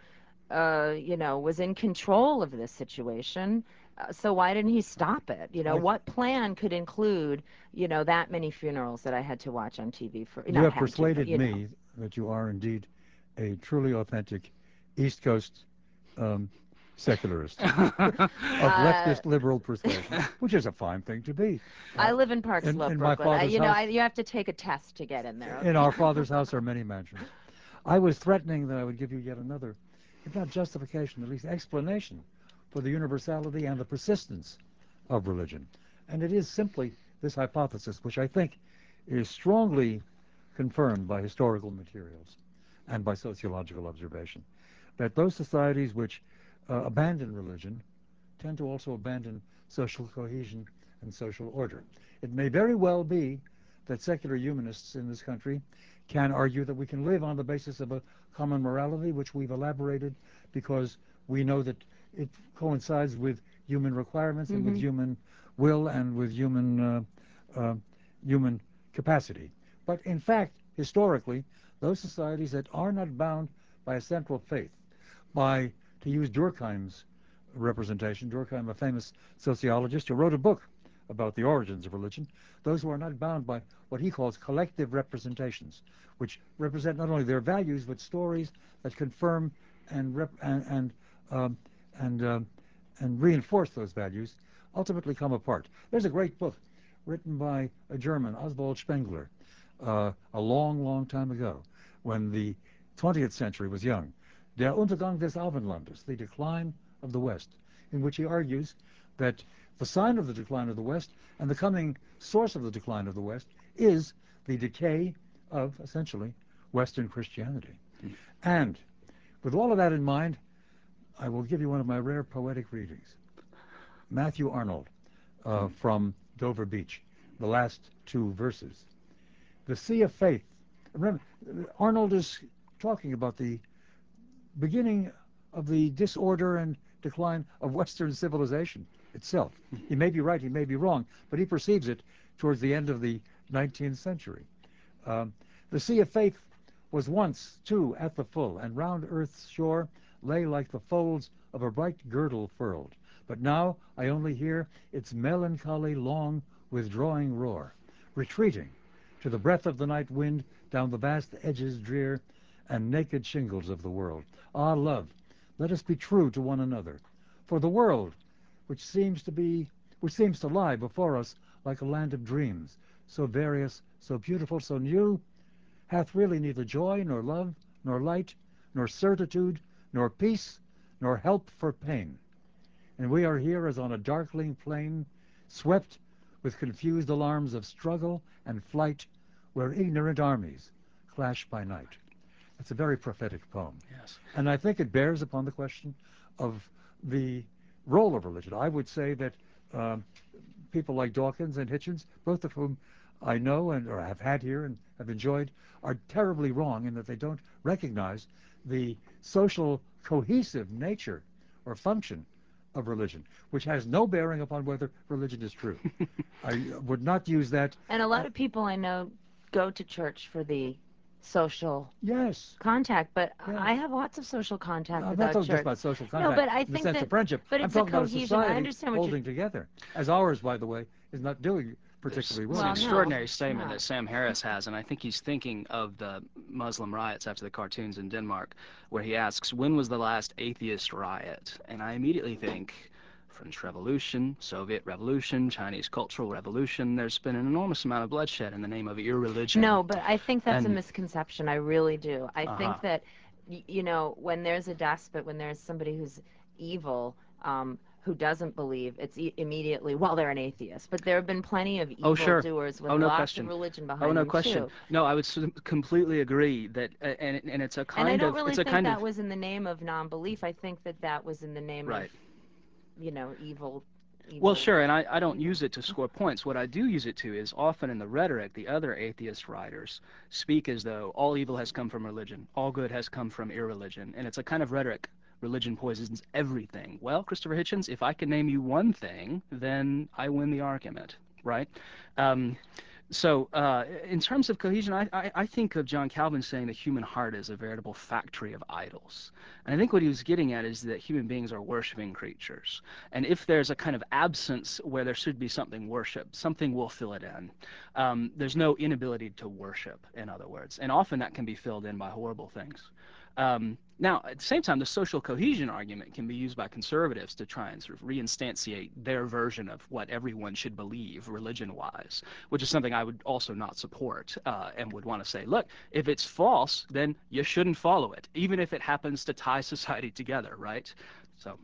uh, you know, was in control of this situation. Uh, so why didn't he stop it? You know, what plan could include, you know, that many funerals that I had to watch on TV for? You have persuaded to, you me know. that you are indeed a truly authentic East Coast um, secularist of uh, leftist liberal persuasion, which is a fine thing to be. I live in Park Slope, in, Brooklyn. I, you know, I, you have to take a test to get in there. Okay? In our father's house are many mansions. I was threatening that I would give you yet another if not justification, at least explanation for the universality and the persistence of religion. And it is simply this hypothesis, which I think is strongly confirmed by historical materials and by sociological observation, that those societies which abandon religion tend to also abandon social cohesion and social order. It may very well be that secular humanists in this country can argue that we can live on the basis of a common morality, which we've elaborated because we know that it coincides with human requirements mm -hmm. and with mm-hmm. human will and with human uh, uh, human capacity. But in fact, historically, those societies that are not bound by a central faith, by, to use Durkheim's representation, Durkheim, a famous sociologist who wrote a book about the origins of religion, those who are not bound by what he calls collective representations, which represent not only their values, but stories that confirm and and and um, and, uh, and reinforce those values, ultimately come apart. There's a great book written by a German, Oswald Spengler, uh, a long, long time ago, when the 20th century was young, Der Untergang des Abendlandes, the decline of the West, in which he argues that the sign of the decline of the West and the coming source of the decline of the West is the decay of, essentially, Western Christianity. And with all of that in mind, I will give you one of my rare poetic readings. Matthew Arnold uh, from Dover Beach, the last two verses. The Sea of Faith. Remember, Arnold is talking about the beginning of the disorder and decline of Western civilization itself. He may be right, he may be wrong, but he perceives it towards the end of the 19th century. Um, the Sea of Faith was once, too, at the full, and round earth's shore lay like the folds of a bright girdle furled. But now I only hear its melancholy, long, withdrawing roar, retreating to the breath of the night wind down the vast edges drear and naked shingles of the world. Ah, love, Let us be true to one another. For the world, which seems to be which seems to lie before us like a land of dreams, so various, so beautiful, so new, hath really neither joy, nor love, nor light, nor certitude, nor peace, nor help for pain. And we are here as on a darkling plain, swept with confused alarms of struggle and flight, where ignorant armies clash by night. It's a very prophetic poem. Yes. And I think it bears upon the question of the role of religion. I would say that um, people like Dawkins and Hitchens, both of whom I know and or have had here and have enjoyed, are terribly wrong in that they don't recognize the social cohesive nature or function of religion, which has no bearing upon whether religion is true. I would not use that. And a lot of people I know go to church for the social Yes. contact, but Yeah. I have lots of social contact I'm not without talking church. just about social contact No, but I in the think sense that- of friendship. but I'm it's a talking about a cohesion. I society understand what you're- holding together, as ours, by the way, is not doing particularly It's well. Well, an no, extraordinary it's statement not. that Sam Harris has, and I think he's thinking of the Muslim riots after the cartoons in Denmark, where he asks, when was the last atheist riot? And I immediately think, French Revolution, Soviet Revolution, Chinese Cultural Revolution, there's been an enormous amount of bloodshed in the name of irreligion. No, but I think that's a misconception. I really do. I Uh-huh. think that, you know, when there's a despot, when there's somebody who's evil, um, who doesn't believe, it's e- immediately, well, they're an atheist. But there have been plenty of Oh, sure. evildoers with Oh, no lots question. of religion behind them Oh, no them, question. too. No, I would completely agree that, uh, and, and it's a kind of. And I don't of, really think that of, was in the name of non-belief. I think that that was in the name Right. of, you know, evil. evil Well, sure, and I, I don't use it to score points. What I do use it to is often in the rhetoric, the other atheist writers speak as though all evil has come from religion, all good has come from irreligion, and it's a kind of rhetoric. Religion poisons everything. Well, Christopher Hitchens, if I can name you one thing, then I win the argument, right? Um, so, uh, in terms of cohesion, I, I, I think of John Calvin saying the human heart is a veritable factory of idols. And I think what he was getting at is that human beings are worshiping creatures. And if there's a kind of absence where there should be something worship, something will fill it in. Um, there's no inability to worship, in other words. And often that can be filled in by horrible things. Um, now, at the same time, the social cohesion argument can be used by conservatives to try and sort of reinstantiate their version of what everyone should believe religion-wise, which is something I would also not support uh, and would want to say, look, if it's false, then you shouldn't follow it, even if it happens to tie society together, right? So,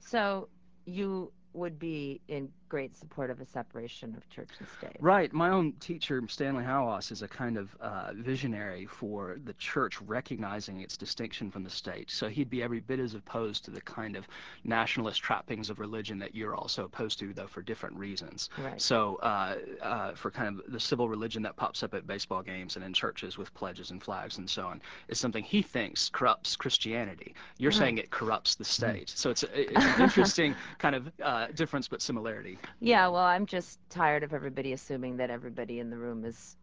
So you would be in great support of a separation of church and state. Right. My own teacher, Stanley Hauerwas, is a kind of uh, visionary for the church recognizing its distinction from the state. So he'd be every bit as opposed to the kind of nationalist trappings of religion that you're also opposed to, though for different reasons. Right. So uh, uh, for kind of the civil religion that pops up at baseball games and in churches with pledges and flags and so on is something he thinks corrupts Christianity. You're Right. saying it corrupts the state. So it's, a, it's an interesting kind of uh, difference but similarity. Yeah, well, I'm just tired of everybody assuming that everybody in the room is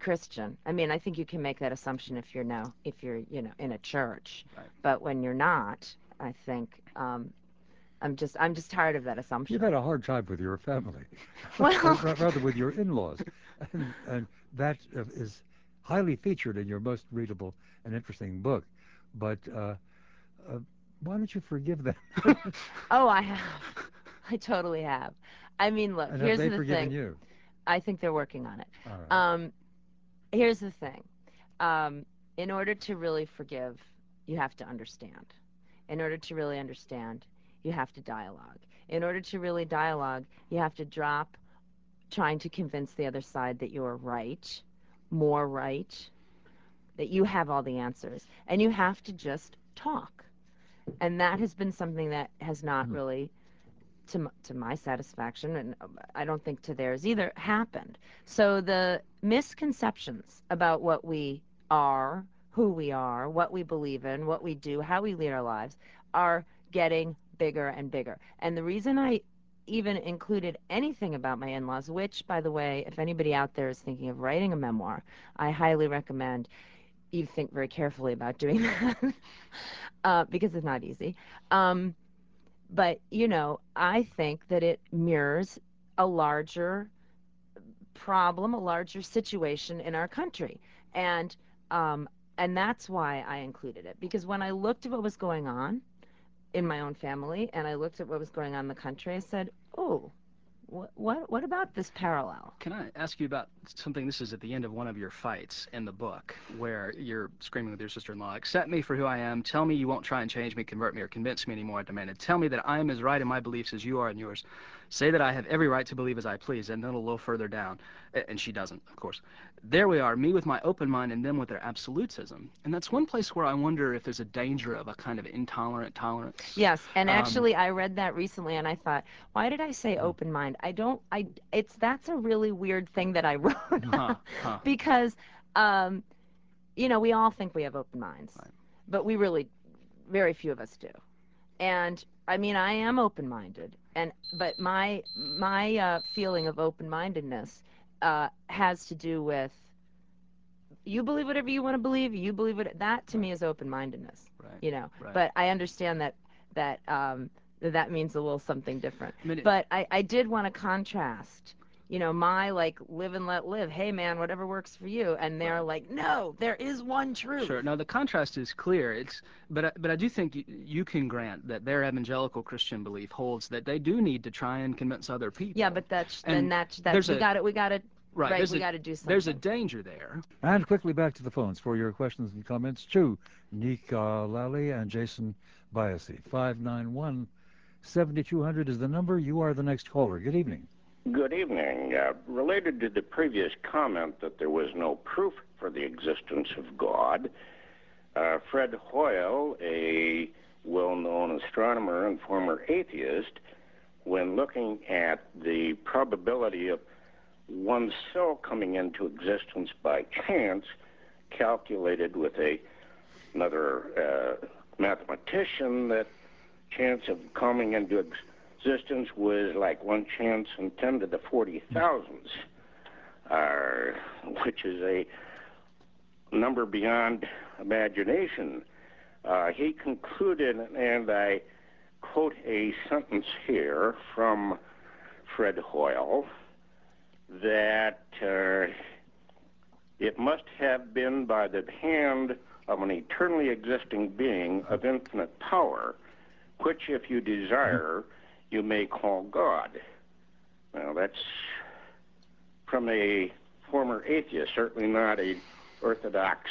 Christian. I mean, I think you can make that assumption if you're now, if you're, you know, in a church. Right. But when you're not, I think um, I'm just, I'm just tired of that assumption. You've assumption. had a hard time with your family, Well- Ra- rather with your in-laws, and, and that uh, is highly featured in your most readable and interesting book. But uh, uh, why don't you forgive them? Oh, I have. I totally have. I mean, look, and here's have they the forgiven thing. you? I think they're working on it. All right. Um, here's the thing. Um, in order to really forgive, you have to understand. In order to really understand, you have to dialogue. In order to really dialogue, you have to drop trying to convince the other side that you're right, more right, that you have all the answers, and you have to just talk. And that has been something that has not Hmm. really, to m- to my satisfaction, and um, I don't think to theirs either, happened. So the misconceptions about what we are, who we are, what we believe in, what we do, how we lead our lives are getting bigger and bigger. And the reason I even included anything about my in-laws, which by the way, if anybody out there is thinking of writing a memoir, I highly recommend you think very carefully about doing that uh, because it's not easy. Um, but you know, I think that it mirrors a larger problem, a larger situation in our country. And um, and that's why I included it because when I looked at what was going on in my own family and I looked at what was going on in the country, I said, "Oh, what what about this parallel?" Can I ask you about something? This is at the end of one of your fights in the book, where you're screaming with your sister-in-law, "Accept me for who I am. Tell me you won't try and change me, convert me, or convince me anymore." I demanded. Tell me that I am as right in my beliefs as you are in yours. Say that I have every right to believe as I please, and then a little further down, and she doesn't, of course. There we are, me with my open mind, and them with their absolutism. And that's one place where I wonder if there's a danger of a kind of intolerant tolerance. Yes, and Um, actually, I read that recently, and I thought, why did I say Hmm. open mind? I don't. I. It's that's a really weird thing that I wrote Huh, huh. because, um, you know, we all think we have open minds, Right. but we really, very few of us do. And I mean, I am open-minded, and but my my uh, feeling of open-mindedness uh, has to do with you believe whatever you want to believe. You believe what that to me is open-mindedness. Right. You know, Right. but I understand that that um, that that means a little something different. I mean, But I, I did want to contrast, you know, my like live and let live. Hey man, whatever works for you. And they're Right. like, no, there is one truth. Sure. No, the contrast is clear. It's, but I, but I do think you, you can grant that their evangelical Christian belief holds that they do need to try and convince other people. Yeah, but that's then And that's that's we got it. We got it. right. Right. there's we a, got to do something. there's a danger there. And quickly back to the phones for your questions and comments to Nica Lalli and Jason Byassee. 591 7200 is the number. You are the next caller. Good evening. Good evening. Uh, related to the previous comment that there was no proof for the existence of God, uh, Fred Hoyle, a well known astronomer and former atheist, when looking at the probability of one cell coming into existence by chance, calculated with a another uh, mathematician that chance of coming into existence was like one chance in 10 to the 40 thousands, uh, which is a number beyond imagination. Uh, he concluded, and I quote a sentence here from Fred Hoyle, that uh, it must have been by the hand of an eternally existing being of infinite power, which, if you desire, you may call God. Well, that's from a former atheist, certainly not a Orthodox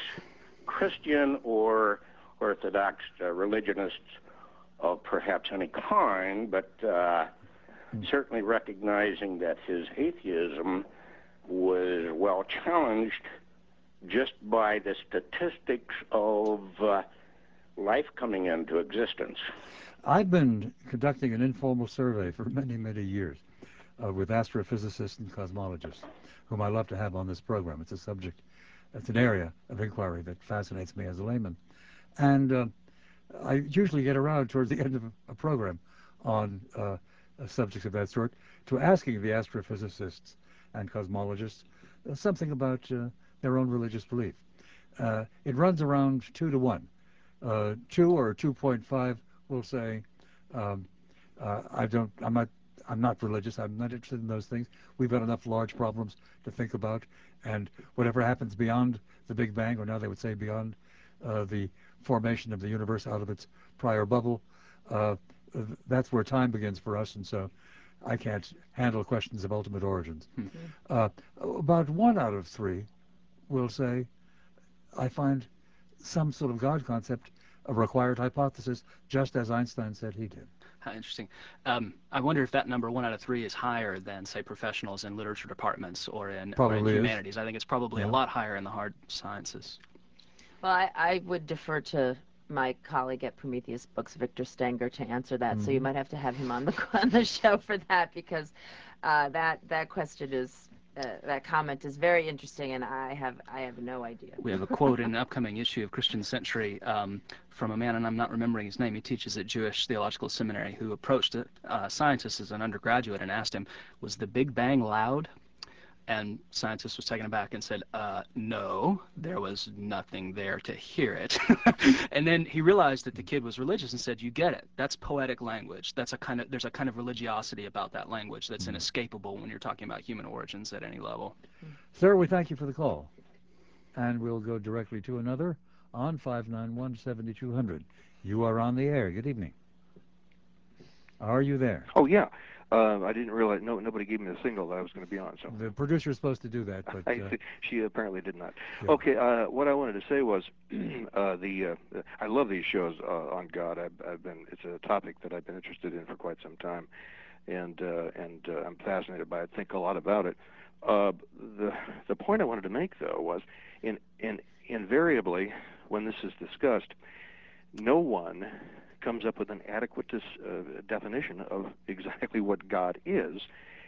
Christian or Orthodox uh, religionist of perhaps any kind, but uh, certainly recognizing that his atheism was well challenged just by the statistics of uh, life coming into existence. I've been conducting an informal survey for many, many years uh, with astrophysicists and cosmologists, whom I love to have on this program. It's a subject, it's an area of inquiry that fascinates me as a layman. And uh, I usually get around towards the end of a program on uh, subjects of that sort to asking the astrophysicists and cosmologists uh, something about uh, their own religious belief. Uh, it runs around two to one. Two or 2.5 will say, um, uh, I don't, I'm not, I'm not religious. I'm not interested in those things. We've got enough large problems to think about, and whatever happens beyond the Big Bang, or now they would say beyond uh, the formation of the universe out of its prior bubble, uh, that's where time begins for us, and so I can't handle questions of ultimate origins. Hmm. Uh, about one out of three will say, I find some sort of God concept a required hypothesis, just as Einstein said he did. How interesting. Um, I wonder if that number, one out of three, is higher than, say, professionals in literature departments or in, or in Probably is. humanities. I think it's probably a lot higher in the hard sciences. Well, I, I would defer to my colleague at Prometheus Books, Victor Stenger, to answer that. So you Mhm. might have to have him on the on the show for that because uh, that that question is that comment is very interesting, and I have I have no idea. We have a quote in an upcoming issue of Christian Century um, from a man, and I'm not remembering his name. He teaches at Jewish Theological Seminary, who approached a uh, scientist as an undergraduate and asked him, "Was the Big Bang loud?" And scientist was taken aback and said, uh, "No, there was nothing there to hear it." and then he realized that the kid was religious and said, "You get it. That's poetic language. That's a kind of there's a kind of religiosity about that language that's inescapable when you're talking about human origins at any level." Sir, we thank you for the call. And we'll go directly to another on 591-7200. You are on the air. Good evening. Are you there? Oh yeah, uh, I didn't realize. No, nobody gave me the single that I was going to be on. So The producer is supposed to do that, but uh, she apparently did not. Yeah. Okay, uh, what I wanted to say was, uh, the uh, I love these shows uh, on God. I've, I've been it's a topic that I've been interested in for quite some time, and uh, and uh, I'm fascinated by it. Think a lot about it. Uh, the the point I wanted to make though was, in in invariably when this is discussed, no one comes up with an adequate uh, definition of exactly what God is,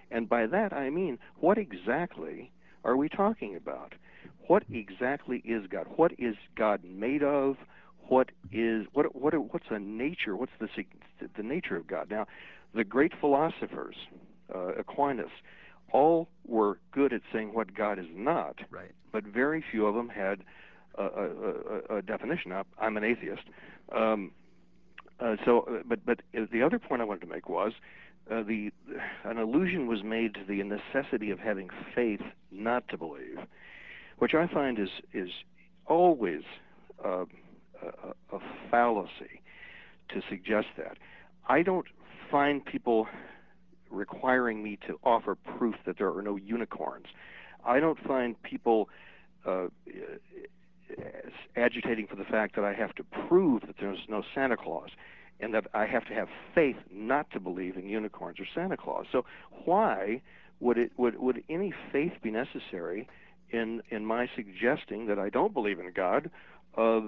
and by that I mean what exactly are we talking about? What exactly is God? What is God made of? What is what what what's the nature? What's the the nature of God? Now, the great philosophers, uh, Aquinas, all were good at saying what God is not, Right. but very few of them had a, a, a, a definition. Now, I'm an atheist, um, uh, so uh, but but uh, the other point I wanted to make was uh, the an allusion was made to the necessity of having faith not to believe, which I find is is always uh, a, a fallacy to suggest that. I don't find people requiring me to offer proof that there are no unicorns. I don't find people uh, agitating for the fact that I have to prove that there's no Santa Claus and that I have to have faith not to believe in unicorns or Santa Claus. So why would it would would any faith be necessary in in my suggesting that I don't believe in God? Uh,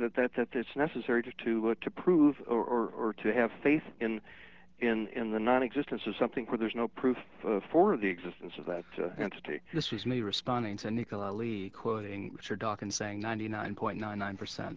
that that that it's necessary to to, uh, to prove or to have faith in in in the non-existence of something where there's no proof uh, for the existence of that uh, entity. This was me responding to Nica Lalli quoting Richard Dawkins saying 99.99%.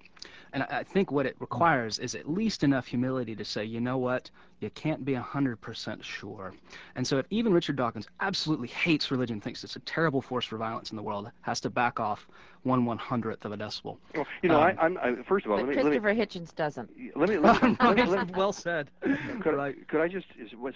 And I I think what it requires is at least enough humility to say, you know what, you can't be 100% sure. And so if even Richard Dawkins absolutely hates religion, thinks it's a terrible force for violence in the world, has to back off one one hundredth of a decibel. Well, you know, Um, I, I'm I, first of all, But let me let me Christopher Hitchens doesn't. let me let me, let me, let me well said. could, I, right, could I just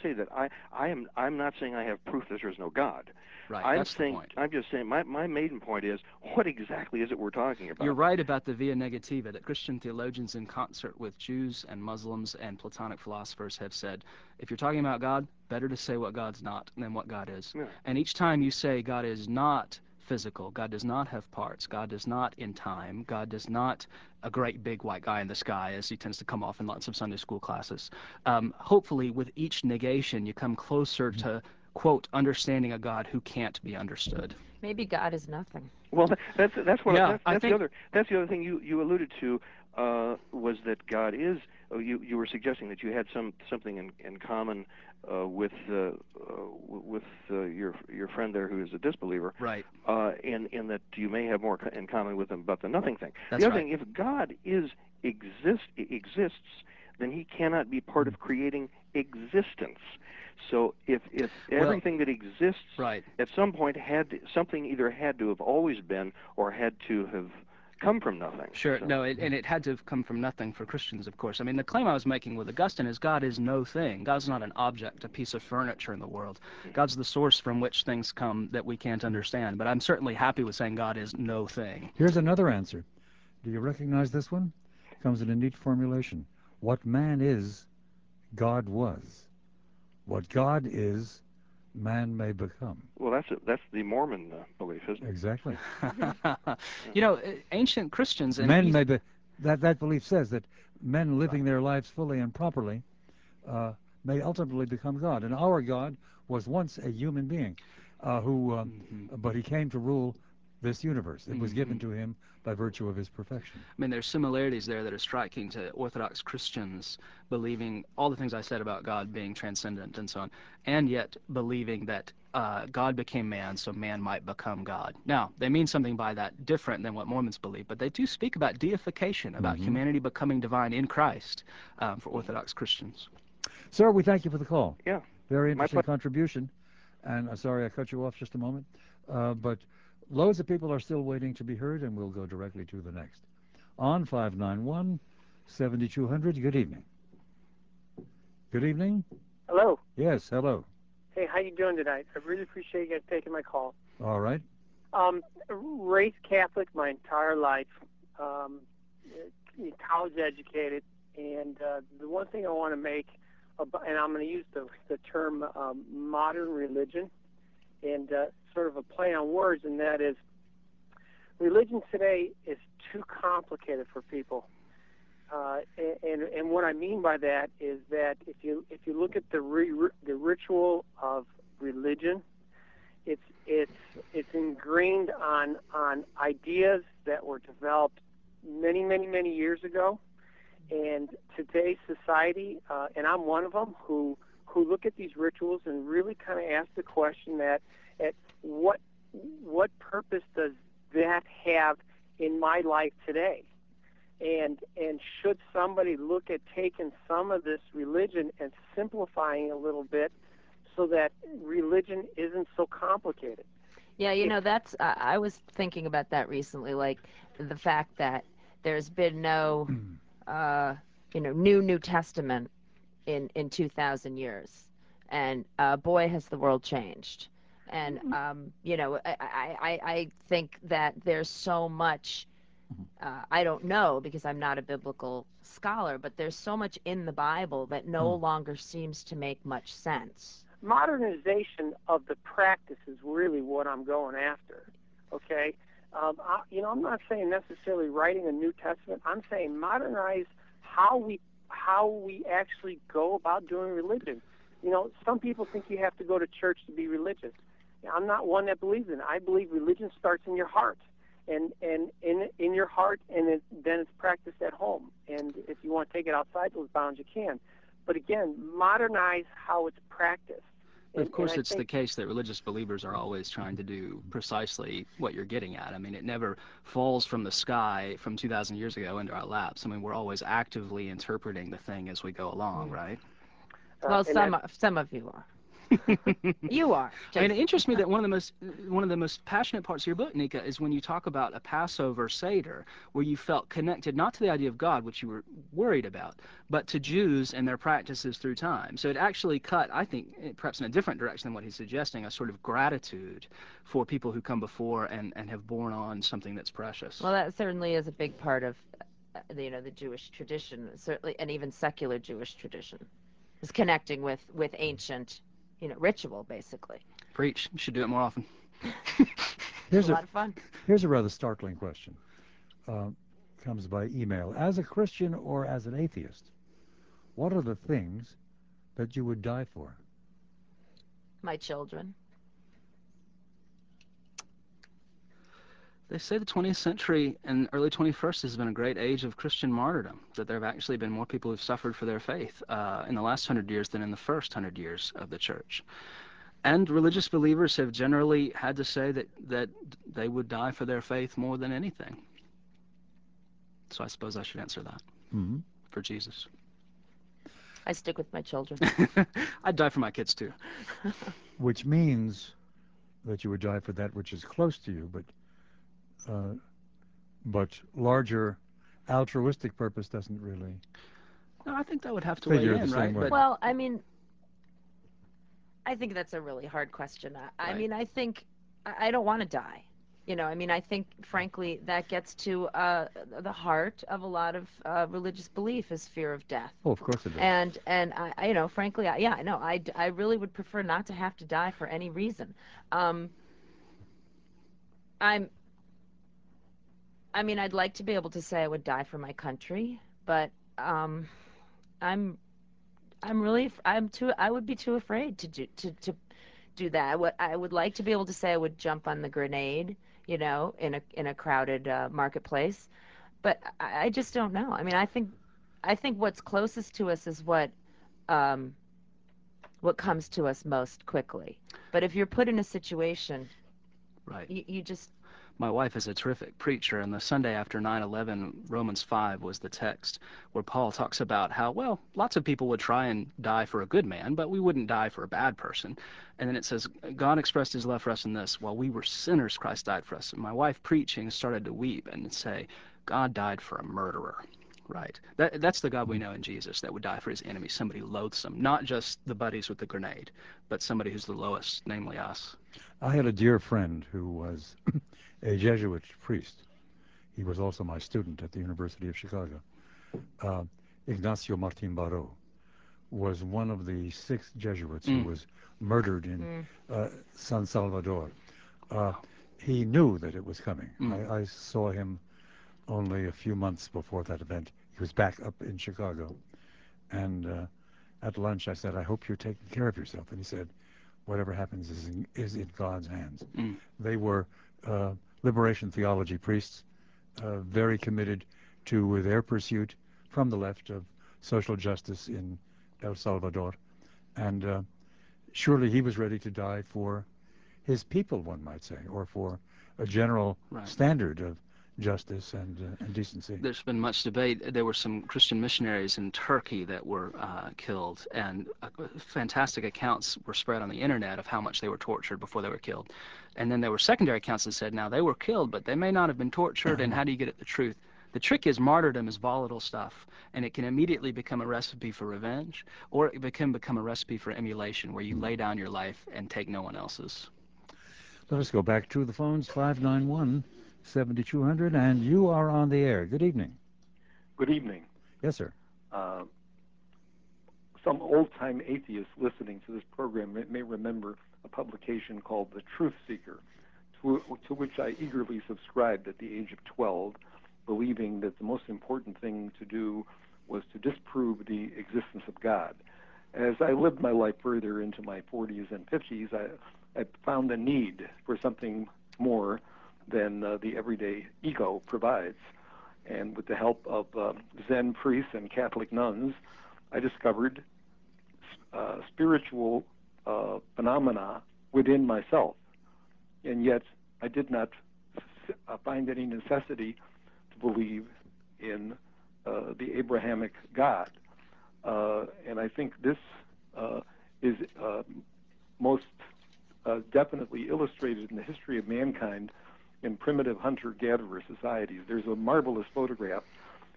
say that I, I am I'm not saying I have proof that there is no God. right. I'm that's saying the point. I'm just saying my, my maiden point is what exactly is it we're talking about? You're right about the via negativa, that Christian theologians, in concert with Jews and Muslims and Platonic philosophers, have said if you're talking about God, better to say what God's not than what God is. Yeah. And each time you say God is not physical, God does not have parts, God is not in time, God does not a great big white guy in the sky, as he tends to come off in lots of Sunday school classes. Um, hopefully, with each negation, you come closer to, quote, understanding a God who can't be understood. Maybe God is nothing. Well, that's that's what Yeah, that's, I that's think- the other that's the other thing you you alluded to uh, was that God is. Oh, you you were suggesting that you had some something in in common uh, with uh, uh, with uh, your your friend there who is a disbeliever, Right. uh, in in that you may have more in common with him about the nothing thing. That's the other right. thing, if God is exist exists, then He cannot be part of creating existence. So if if Well- everything that exists Right. at some point had to, something either had to have always been or had to have come from nothing. Sure, So- no, it, and it had to have come from nothing for Christians, of course. I mean, the claim I was making with Augustine is God is no thing. God's not an object, a piece of furniture in the world. Mm. God's the source from which things come that we can't understand. But I'm certainly happy with saying God is no thing. here's another answer. Do you recognize this one? Comes in a neat formulation. What man is, God was. What God is, man may become. Well, that's a, that's the Mormon uh, belief, isn't it? Exactly. you know, ancient Christians and men may be, that, that belief says that men living their lives fully and properly uh, may ultimately become God. And our God was once a human being uh, who, uh, Mhm. but he came to rule this universe. It was given Mhm. to him by virtue of his perfection. I mean, there's similarities there that are striking to Orthodox Christians believing all the things I said about God being transcendent and so on, and yet believing that uh, God became man so man might become God. Now, they mean something by that different than what Mormons believe, but they do speak about deification, about Mhm. humanity becoming divine in Christ um, for Orthodox Christians. Sir, we thank you for the call. Yeah. Very interesting ple- contribution. And uh, sorry I cut you off just a moment. Uh, but loads of people are still waiting to be heard, and we'll go directly to the next. On 591 7200, good evening. Good evening. Hello. Yes, hello. Hey, how you doing tonight? I really appreciate you guys taking my call. All right. Um, raised Catholic my entire life. um, college educated, and uh, the one thing I want to make, about, and I'm going to use the, the term um, modern religion, and uh, sort of a play on words, and that is religion today is too complicated for people. Uh, and, and what I mean by that is that if you if you look at the re, the ritual of religion, it's it's it's ingrained on on ideas that were developed many many many years ago, and today's society, uh, and I'm one of them who who look at these rituals and really kind of ask the question that at what what purpose does that have in my life today? And and should somebody look at taking some of this religion and simplifying it a little bit so that religion isn't so complicated? Yeah, you know, that's uh, I was thinking about that recently like the fact that there's been no uh, you know, new New Testament in in 2000 years. And uh, boy has the world changed and Mm-hmm. um, you know I, I, I think that there's so much Mm-hmm. uh, i don't know because i'm not a biblical scholar but there's so much in the bible that no Hmm. longer seems to make much sense modernization of the practice is really what I'm going after. Okay, um, I, you know, I'm not saying necessarily writing a New Testament. I'm saying modernize how we how we actually go about doing religion. You know, some people think you have to go to church to be religious. I'm not one that believes in it. I believe religion starts in your heart, and and in in your heart, and it, then it's practiced at home. And if you want to take it outside those bounds, you can. But again, modernize how it's practiced. But of course, and I it's the case that religious believers are always trying to do precisely what you're getting at. I mean, it never falls from the sky from 2,000 years ago into our laps. I mean, we're always actively interpreting the thing as we go along, Mm. right? uh, well some that- some of you are you are I mean, Jason. it interests me that one of the most one of the most passionate parts of your book, Nica, is when you talk about a Passover Seder, where you felt connected not to the idea of God, which you were worried about, but to Jews and their practices through time. So it actually cut, I think, eh, perhaps in a different direction than what he's suggesting, a sort of gratitude for people who come before and, and have borne on something that's precious. well that certainly is a big part of uh, the, you know the jewish tradition certainly and even secular jewish tradition is connecting with with ancient you know ritual basically Preach. You should do it more often. Here's a a lot of fun here's a rather startling question. Uh, comes by email. As a Christian or as an atheist, what are the things that you would die for? my children They say the 20th century and early 21st has been a great age of Christian martyrdom, that there have actually been more people who've suffered for their faith uh, in the last hundred years than in the first hundred years of the church. And religious believers have generally had to say that, that they would die for their faith more than anything. So I suppose I should answer that hmm for Jesus. i stick with my children I'd die for my kids too. Which means that you would die for that which is close to you, but but larger altruistic purpose doesn't really. No, I think that would have to Figure weigh the in, same right? way. But Well, I mean, I think that's a really hard question. I, I Right. mean, I think I I don't want to die. You know, I mean, I think, frankly, that gets to uh, the heart of a lot of uh, religious belief is fear of death. Oh, of course it does. And and I, I you know, frankly, I, yeah, I know. I, d- I really would prefer not to have to die for any reason. Um, I'm. I mean, I'd like to be able to say I would die for my country, but um, I'm. I'm really. I'm too. I would be too afraid to do to to do that. I would. I would like to be able to say I would jump on the grenade, you know, in a in a crowded uh, marketplace, but I, I just don't know. I mean, I think. I think what's closest to us is what um, what comes to us most quickly. But if you're put in a situation, right. you, you just My wife is a terrific preacher, and the Sunday after 9 11, Romans 5 was the text where Paul talks about how, well, lots of people would try and die for a good man, but we wouldn't die for a bad person. And then it says, God expressed his love for us in this while we were sinners, Christ died for us. And my wife, preaching, started to weep and say, God died for a murderer. Right. That, that's the God we mm-hmm. know in Jesus that would die for his enemies, somebody loathsome, not just the buddies with the grenade, but somebody who's the lowest, namely us. I had a dear friend who was a Jesuit priest. he was also my student at the University of Chicago. Uh, Ignacio Martin Baró was one of the six Jesuits Mm. who was murdered in Mm. uh, San Salvador. Uh, he knew that it was coming. Mm. I, I saw him only a few months before that event. He was back up in Chicago. And uh, at lunch, I said, I hope you're taking care of yourself. And he said, whatever happens is in, is in God's hands. Mm. They were uh, liberation theology priests, uh, very committed to their pursuit from the left of social justice in El Salvador. And uh, surely he was ready to die for his people, one might say, or for a general standard of justice and, uh, and decency. There's been much debate. There were some Christian missionaries in Turkey that were uh, killed, and uh, fantastic accounts were spread on the internet of how much they were tortured before they were killed. And then there were secondary accounts that said, now they were killed, but they may not have been tortured, and how do you get at the truth? The trick is martyrdom is volatile stuff, and it can immediately become a recipe for revenge, or it can become a recipe for emulation, where you lay down your life and take no one else's. Let us go back to the phones, 591 7200, and you are on the air. Good evening. Good evening. Yes, sir. Uh, some old-time atheists listening to this program may, may remember a publication called The Truth Seeker, to, to which I eagerly subscribed at the age of 12, believing that the most important thing to do was to disprove the existence of God. As I lived my life further into my 40s and 50s, I, I found a need for something more than uh, the everyday ego provides. And with the help of uh, Zen priests and Catholic nuns, I discovered uh, spiritual uh, phenomena within myself. And yet, I did not find any necessity to believe in uh, the Abrahamic God. Uh, and I think this uh, is uh, most definitely illustrated in the history of mankind in primitive hunter-gatherer societies. There's a marvelous photograph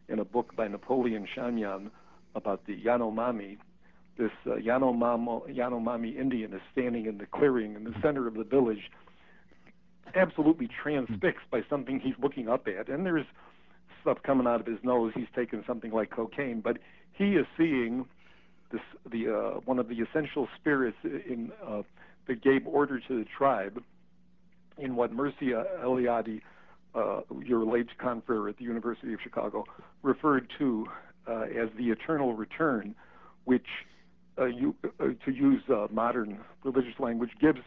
in a book by Napoleon Chagnon about the Yanomami. This uh, Yanomamo, Yanomami Indian is standing in the clearing in the center of the village, absolutely transfixed by something he's looking up at. And there's stuff coming out of his nose. He's taken something like cocaine, but he is seeing this the uh, one of the essential spirits in uh, that gave order to the tribe in what Mircea Eliade, uh, your late confrere at the University of Chicago, referred to uh, as the eternal return, which, uh, you, uh, to use uh, modern religious language, gives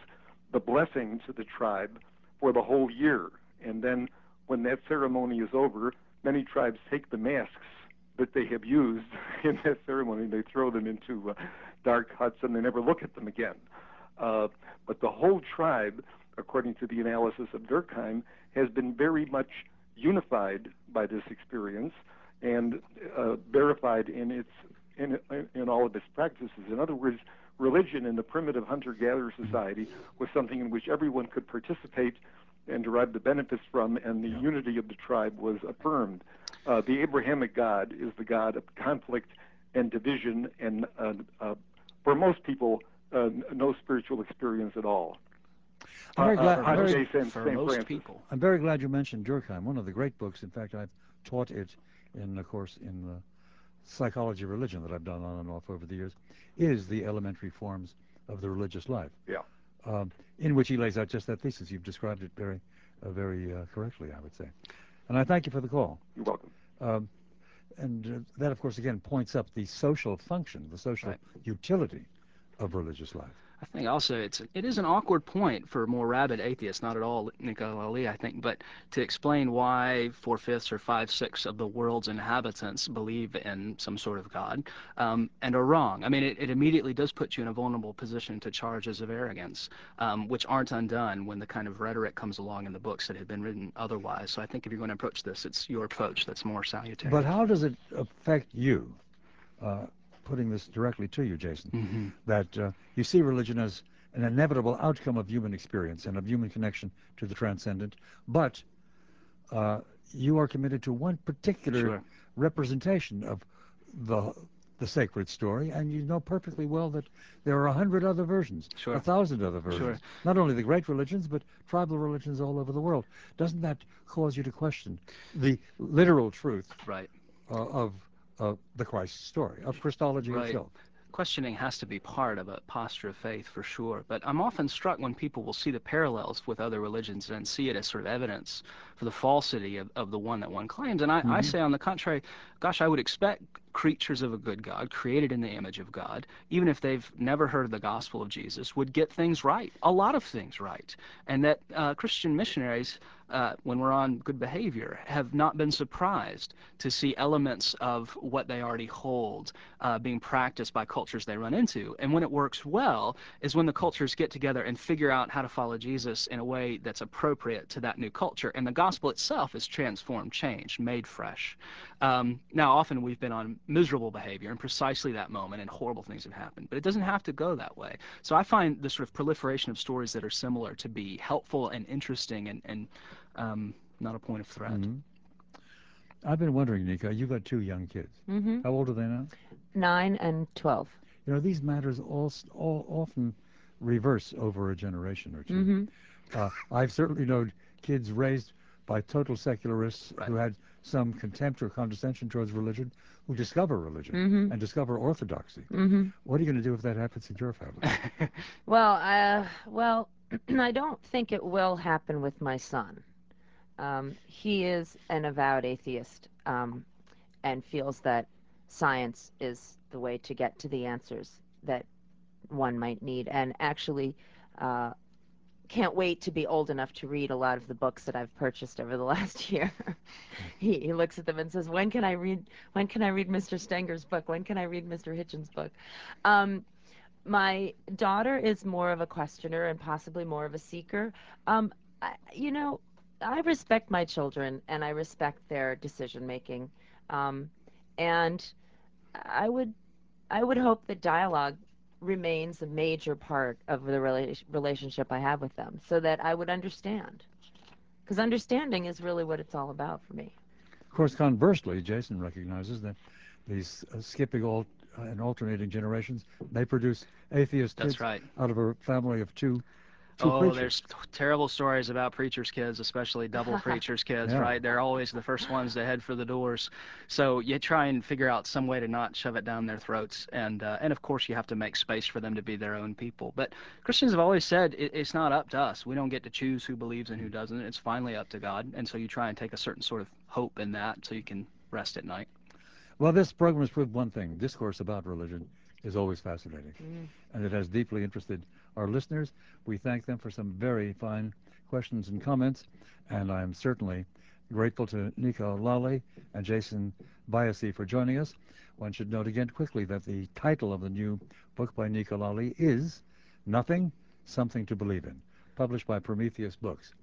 the blessing to the tribe for the whole year. And then when that ceremony is over, many tribes take the masks that they have used in that ceremony, and they throw them into uh, dark huts, and they never look at them again. But the whole tribe, according to the analysis of Durkheim, has been very much unified by this experience and uh, verified in its in, in all of its practices. In other words, religion in the primitive hunter-gatherer society was something in which everyone could participate and derive the benefits from, and the unity of the tribe was affirmed. Uh, the Abrahamic God is the God of conflict and division, and uh, uh, for most people, uh, no spiritual experience at all. I'm very Uh, glad- uh, I'm very- San- for most Francis. people. I'm very glad you mentioned Durkheim, one of the great books. In fact, I've taught it in a course in the psychology of religion that I've done on and off over the years, is the elementary forms of the religious life. Yeah. Um, in which he lays out just that thesis. You've described it very, uh, very uh, correctly, I would say. And I thank you for the call. You're welcome. Um, and uh, that, of course, again points up the social function, the social Right. utility of religious life. I think also it's it is an awkward point for more rabid atheists, not at all Nicola I think, but to explain why four fifths or five sixths of the world's inhabitants believe in some sort of God um, and are wrong. I mean, it, it immediately does put you in a vulnerable position to charges of arrogance, um, which aren't undone when the kind of rhetoric comes along in the books that have been written otherwise. So I think if you're going to approach this, it's your approach that's more salutary. But how does it affect you? Uh, putting this directly to you, Jason. Mhm. that uh, you see religion as an inevitable outcome of human experience and of human connection to the transcendent, but uh, you are committed to one particular Sure. representation of the the sacred story, and you know perfectly well that there are a hundred other versions, Sure. a thousand other versions. Sure. Not only the great religions, but tribal religions all over the world. Doesn't that cause you to question the literal truth Right. uh, of uh, the Christ story, of Christology Right. itself? questioning has to be part of a posture of faith for sure. But I'm often struck when people will see the parallels with other religions and see it as sort of evidence for the falsity of, of the one that one claims. And I, I Mhm. say, on the contrary, gosh, I would expect creatures of a good God, created in the image of God, even if they've never heard the gospel of Jesus, would get things right, a lot of things right. And that uh, Christian missionaries, uh, when we're on good behavior, have not been surprised to see elements of what they already hold uh, being practiced by cultures they run into. And when it works well, is when the cultures get together and figure out how to follow Jesus in a way that's appropriate to that new culture. And the gospel itself is transformed, changed, made fresh. Um, now, often we've been on miserable behavior in precisely that moment, and horrible things have happened. But it doesn't have to go that way. So I find the sort of proliferation of stories that are similar to be helpful and interesting and, and um, not a point of threat. Mhm. I've been wondering, Nica, you've got two young kids. hmm How old are they now? Nine and twelve. You know, these matters all, all often reverse over a generation or 2 hmm Uh, I've certainly known kids raised by total secularists Right. who had some contempt or condescension towards religion who discover religion hmm and discover orthodoxy. hmm What are you going to do if that happens in your family? Well, uh, well, I don't think it will happen with my son. Um, he is an avowed atheist um, and feels that science is the way to get to the answers that one might need, and actually uh, can't wait to be old enough to read a lot of the books that I've purchased over the last year. he, he looks at them and says, "When can I read? When can I read Mr. Stenger's book? When can I read Mr. Hitchens' book?" Um, my daughter is more of a questioner and possibly more of a seeker. Um, I, you know, I respect my children and I respect their decision making, um, and I would, I would hope that dialogue remains a major part of the rela- relationship I have with them, so that I would understand, because understanding is really what it's all about for me. Of course, conversely, Jason recognizes that these uh, skipping all uh, and alternating generations may produce atheist That's kids right. out of a family of two, two Oh, preachers. there's terrible stories about preachers' kids, especially double preachers' kids, Yeah. right? They're always the first ones to head for the doors. So you try and figure out some way to not shove it down their throats, and uh, and of course you have to make space for them to be their own people. But Christians have always said it, it's not up to us. We don't get to choose who believes and who doesn't. It's finally up to God, and so you try and take a certain sort of hope in that, so you can rest at night. Well, this program has proved one thing. Discourse about religion is always fascinating, Mm. and it has deeply interested our listeners. We thank them for some very fine questions and comments, and I'm certainly grateful to Nica Lalli and Jason Byassee for joining us. One should note again quickly that the title of the new book by Nica Lalli is Nothing, Something to Believe in, published by Prometheus Books.